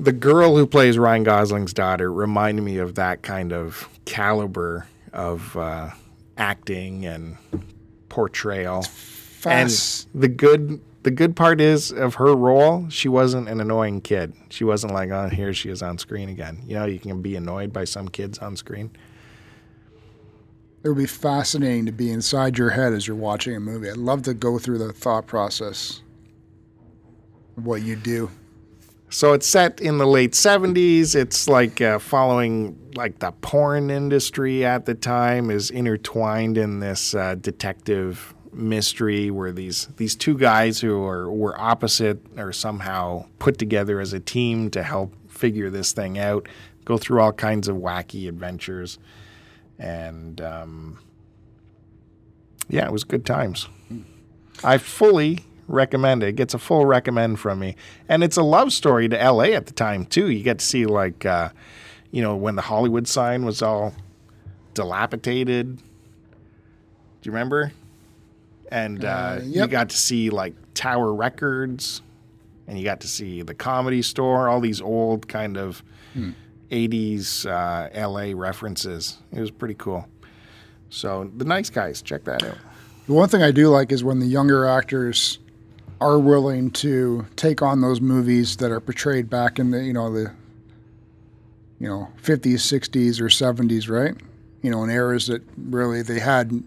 The girl who plays Ryan Gosling's daughter reminded me of that kind of caliber of uh, acting and portrayal. Fast. And the good the good part is of her role, she wasn't an annoying kid. She wasn't like, oh, here she is on screen again. You know, you can be annoyed by some kids on screen. It would be fascinating to be inside your head as you're watching a movie. I'd love to go through the thought process of what you do. So it's set in the late 70s. It's like uh, following like the porn industry at the time is intertwined in this uh, detective mystery where these these two guys who are were opposite are somehow put together as a team to help figure this thing out, go through all kinds of wacky adventures, and um, yeah, it was good times. I fully recommend it. It gets a full recommend from me, and it's a love story to L.A. at the time too. You get to see like, uh, you know, when the Hollywood sign was all dilapidated. Do you remember? And uh, Uh, you got to see like Tower Records, and you got to see the Comedy Store. All these old kind of '80s uh, L.A. references. It was pretty cool. So the nice guys, check that out. The one thing I do like is when the younger actors are willing to take on those movies that are portrayed back in the you know the you know 50s 60s or 70s right you know in eras that really they had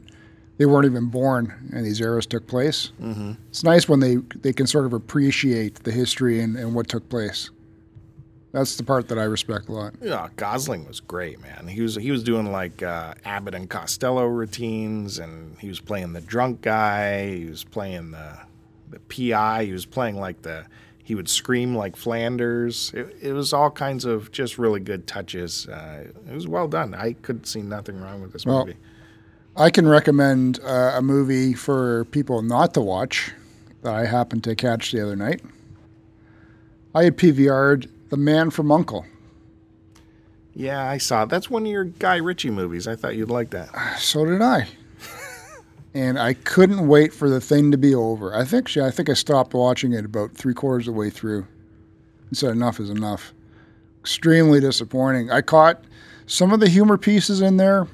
they weren't even born and these eras took place mm-hmm. it's nice when they they can sort of appreciate the history and, and what took place that's the part that I respect a lot. Yeah, Gosling was great, man. He was he was doing like uh, Abbott and Costello routines, and he was playing the drunk guy. He was playing the the PI. He was playing like the he would scream like Flanders. It, it was all kinds of just really good touches. Uh, it was well done. I could see nothing wrong with this well, movie. I can recommend uh, a movie for people not to watch that I happened to catch the other night. I had PVR'd The Man from Uncle. Yeah, I saw. It. That's one of your Guy Ritchie movies. I thought you'd like that. [sighs] So did I and I couldn't wait for the thing to be over. I think I think I stopped watching it about three quarters of the way through. and said enough is enough. Extremely disappointing. I caught some of the humor pieces in there,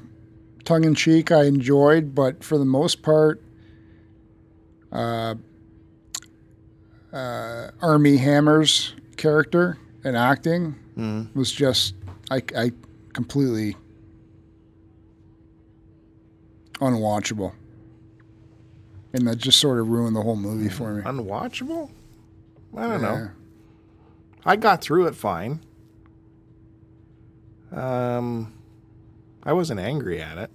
tongue in cheek. I enjoyed, but for the most part, uh, uh, Armie Hammer's character and acting mm. was just I, I completely unwatchable and that just sort of ruined the whole movie for me. Unwatchable? I don't yeah. know. I got through it fine. Um, I wasn't angry at it.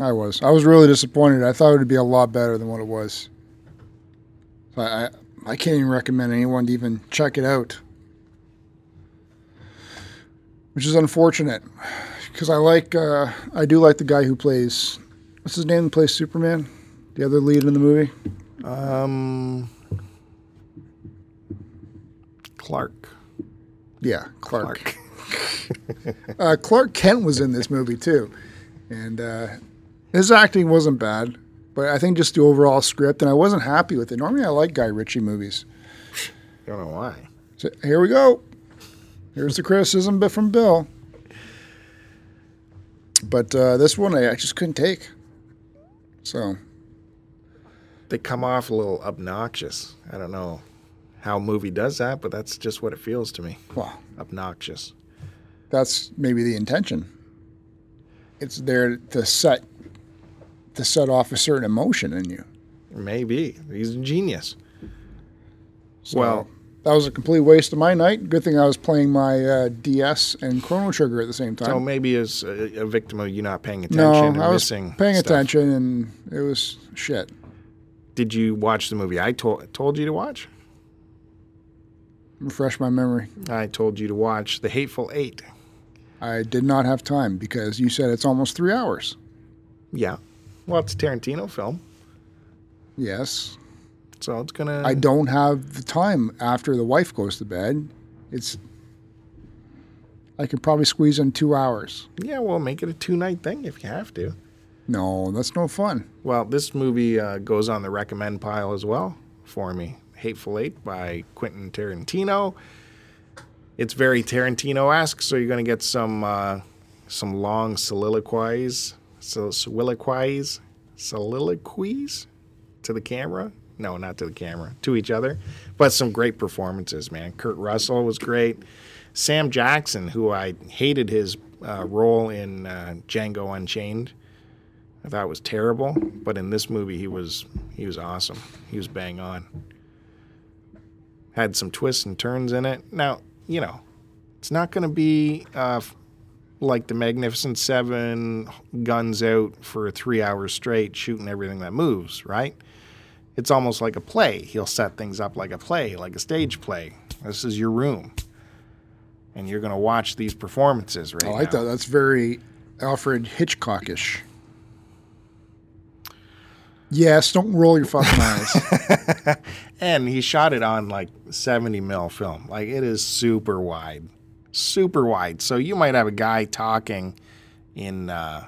I was. I was really disappointed. I thought it would be a lot better than what it was. So I, I can't even recommend anyone to even check it out, which is unfortunate because I like. Uh, I do like the guy who plays. What's his name? Who plays Superman? The other lead in the movie? Um, Clark. Yeah, Clark. Clark. [laughs] uh, Clark Kent was in this movie too, and uh, his acting wasn't bad, but I think just the overall script, and I wasn't happy with it. Normally, I like Guy Ritchie movies. Don't know why. So here we go. Here's the criticism from Bill. But uh, this one I, I just couldn't take. So they come off a little obnoxious. I don't know how a movie does that, but that's just what it feels to me. Well, obnoxious. That's maybe the intention. It's there to set to set off a certain emotion in you. Maybe he's a genius. So, well, that was a complete waste of my night. Good thing I was playing my uh, DS and Chrono Trigger at the same time. So maybe as a, a victim of you not paying attention. No, I was paying stuff. attention, and it was shit. Did you watch the movie I told told you to watch? Refresh my memory. I told you to watch The Hateful Eight. I did not have time because you said it's almost three hours. Yeah. Well, it's a Tarantino film. Yes. So it's gonna. I don't have the time after the wife goes to bed. It's. I could probably squeeze in two hours. Yeah, well, make it a two night thing if you have to. No, that's no fun. Well, this movie uh, goes on the recommend pile as well for me. Hateful Eight by Quentin Tarantino. It's very Tarantino-esque, so you're going to get some uh, some long soliloquies, so soliloquies, soliloquies to the camera. No, not to the camera, to each other. But some great performances, man. Kurt Russell was great. Sam Jackson, who I hated his uh, role in uh, Django Unchained, I thought was terrible, but in this movie he was he was awesome. He was bang on. Had some twists and turns in it. Now, you know, it's not going to be uh, like the Magnificent Seven, guns out for three hours straight, shooting everything that moves, right? It's almost like a play. He'll set things up like a play, like a stage play. This is your room, and you're going to watch these performances right I like now. that. That's very Alfred Hitchcockish. Yes, don't roll your fucking eyes. [laughs] and he shot it on like 70 mil film. Like it is super wide, super wide. So you might have a guy talking in, uh,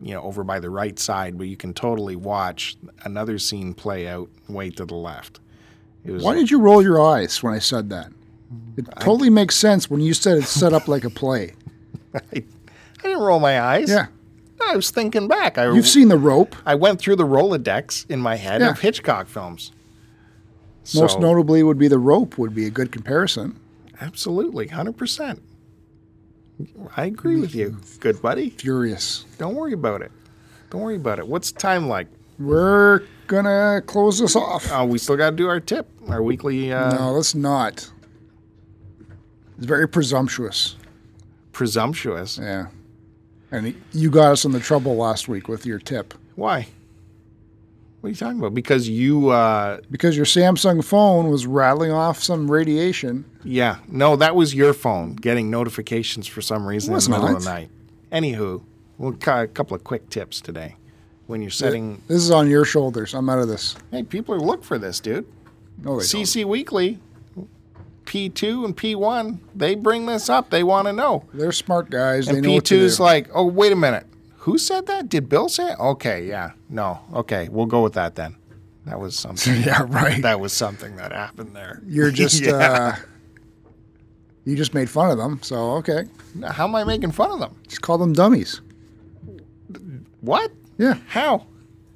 you know, over by the right side, but you can totally watch another scene play out way to the left. Why did you roll your eyes when I said that? It totally I, makes sense when you said it's set up like a play. I, [laughs] I didn't roll my eyes. Yeah. I was thinking back. I, You've seen the rope. I went through the Rolodex in my head Yeah. of Hitchcock films. Most So, notably would be the rope would be a good comparison. Absolutely, 100%. I agree with you. Good buddy. Furious. Don't worry about it. Don't worry about it. What's time like? We're gonna close this off. Oh, we still got to do our tip, our weekly uh, no, let's not. It's very presumptuous. presumptuous. Yeah. And you got us in the trouble last week with your tip Why? What are you talking about? Because you, uh, because your Samsung phone was rattling off some radiation. yeah, no, that was your phone getting notifications for some reason in the middle of the night. Anywho, we'll cut a couple of quick tips today. When you're setting, This is on your shoulders. I'm out of this. hey, people look for this, dude. No, they don't. CC Weekly, P2 and P1, they bring this up. They want to know. They're smart guys. And they know P2's do. like, oh, wait a minute. Who said that? Did Bill say it? Okay, yeah. No. Okay, we'll go with that then. That was [laughs] something. yeah, right. that was something that happened there. You're just [laughs] Yeah. uh, you just made fun of them. So okay, Now, How am I making fun of them? just call them dummies. What? Yeah, How?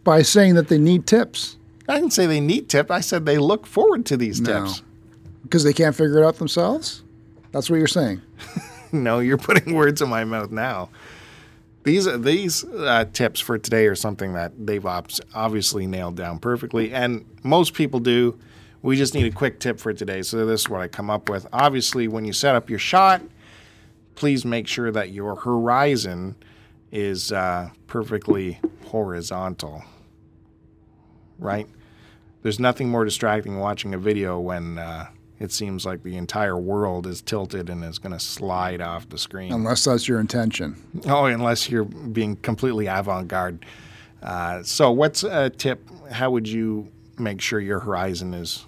by saying that they need tips I didn't say they need tip. I said they look forward to these No. tips. Because they can't figure it out themselves. That's what you're saying. [laughs] No, you're putting words in my mouth now. These these uh, tips for today are something that they've obviously nailed down perfectly, and most people do. We just need a quick tip for today. So this is what I come up with. Obviously, when you set up your shot, please make sure that your horizon is uh, perfectly horizontal. Right? There's nothing more distracting watching a video when uh, it seems like the entire world is tilted and is going to slide off the screen. Unless that's your intention. Oh, unless you're being completely avant garde. Uh, so, what's a tip? How would you make sure your horizon is?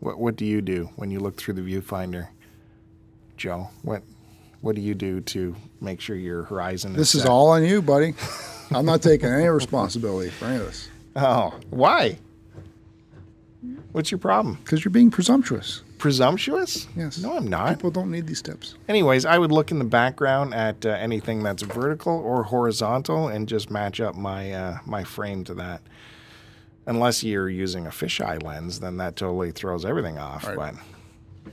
What What do you do when you look through the viewfinder, Joe? What What do you do to make sure your horizon is? This is set? all on you, buddy. I'm not taking any responsibility for any of this [laughs] Oh, why? What's your problem? because you're being presumptuous. Presumptuous? Yes. No, I'm not. People don't need these tips. Anyways, I would look in the background at uh, anything that's vertical or horizontal and just match up my uh, my frame to that. Unless you're using a fisheye lens, then that totally throws everything off. Right. But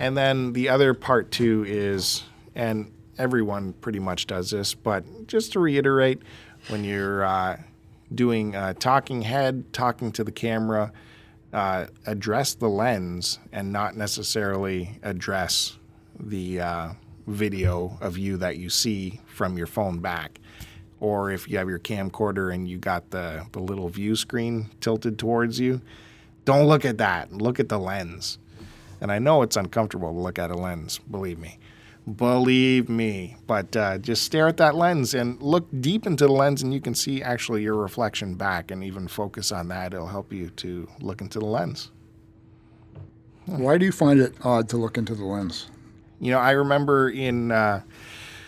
and then the other part too is, and everyone pretty much does this, but just to reiterate, when you're uh, doing a talking head, talking to the camera, uh, address the lens and not necessarily address the uh, video of you that you see from your phone back. Or if you have your camcorder and you got the, the little view screen tilted towards you, don't look at that. Look at the lens. And I know it's uncomfortable to look at a lens, believe me. Believe me. But uh, just stare at that lens and look deep into the lens, and you can see actually your reflection back and even focus on that. It'll help you to look into the lens. Why do you find it odd to look into the lens? You know, I remember in uh,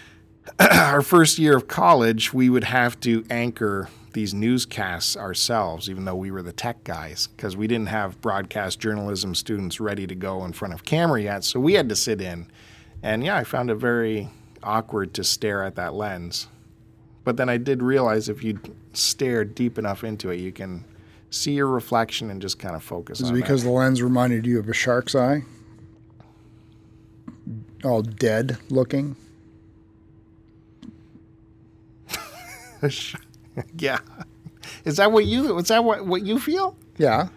[clears throat] our first year of college, we would have to anchor these newscasts ourselves, even though we were the tech guys, because we didn't have broadcast journalism students ready to go in front of camera yet. So we had to sit in. And yeah, I found it very awkward to stare at that lens. But then I did realize if you stare deep enough into it, you can see your reflection and just kind of focus Is it because the lens reminded you of a shark's eye? All dead looking. [laughs] yeah. Is that what you? Is that what what you feel? Yeah,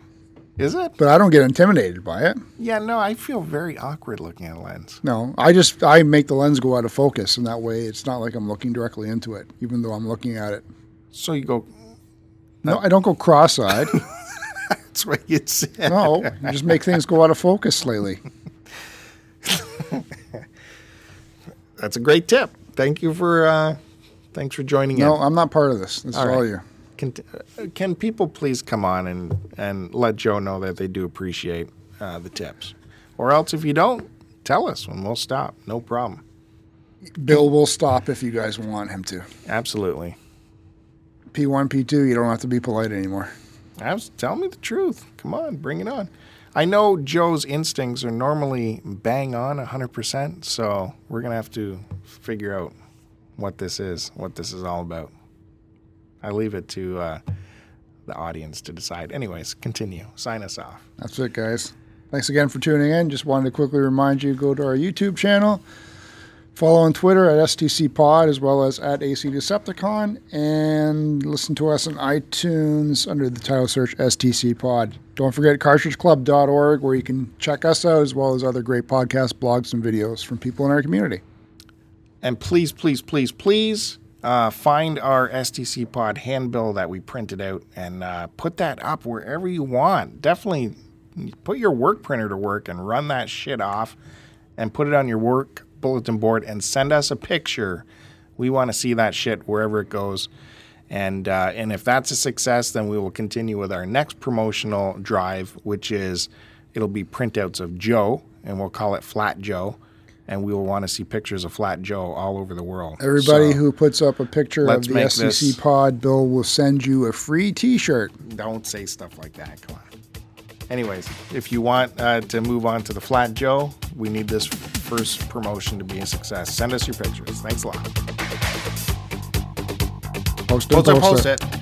Is it? but I don't get intimidated by it. Yeah, no, I feel very awkward looking at a lens. No, I just I make the lens go out of focus, and that way it's not like I'm looking directly into it, even though I'm looking at it. So you go, No, I don't go cross-eyed. [laughs] that's what you said. No, you just make things go out of focus slightly. [laughs] That's a great tip. Thank you for, uh, thanks for joining No, in. I'm not part of this. This All is all right. you. Can, can people please come on and, and let Joe know that they do appreciate uh, the tips? Or else if you don't, tell us and we'll stop. No problem. Bill will stop if you guys want him to. Absolutely. P1, P2, you don't have to be polite anymore. Abs- tell me the truth. Come on, bring it on. I know Joe's instincts are normally bang on 100%, so we're going to have to figure out what this is, what this is all about. I leave it to uh, the audience to decide. Anyways, continue. Sign us off. That's it, guys. Thanks again for tuning in. Just wanted to quickly remind you go to our YouTube channel, follow on Twitter at STC Pod as well as at AC Decepticon, and listen to us on iTunes under the title search STC Pod. Don't forget cartridgeclub.org where you can check us out as well as other great podcasts, blogs, and videos from people in our community. And please, please, please, please uh, find our STC Pod handbill that we printed out and uh, put that up wherever you want. Definitely put your work printer to work and run that shit off and put it on your work bulletin board and send us a picture. We want to see that shit wherever it goes. And uh, and if that's a success, then we will continue with our next promotional drive, which is it'll be printouts of Joe, and we'll call it Flat Joe, and we will want to see pictures of Flat Joe all over the world. Everybody So, who puts up a picture of the STC this- Pod, Bill will send you a free t shirt. don't say stuff like that. Come on. Anyways, if you want uh, to move on to the Flat Joe, we need this first promotion to be a success. Send us your pictures. Thanks a lot. Post Post it, post it.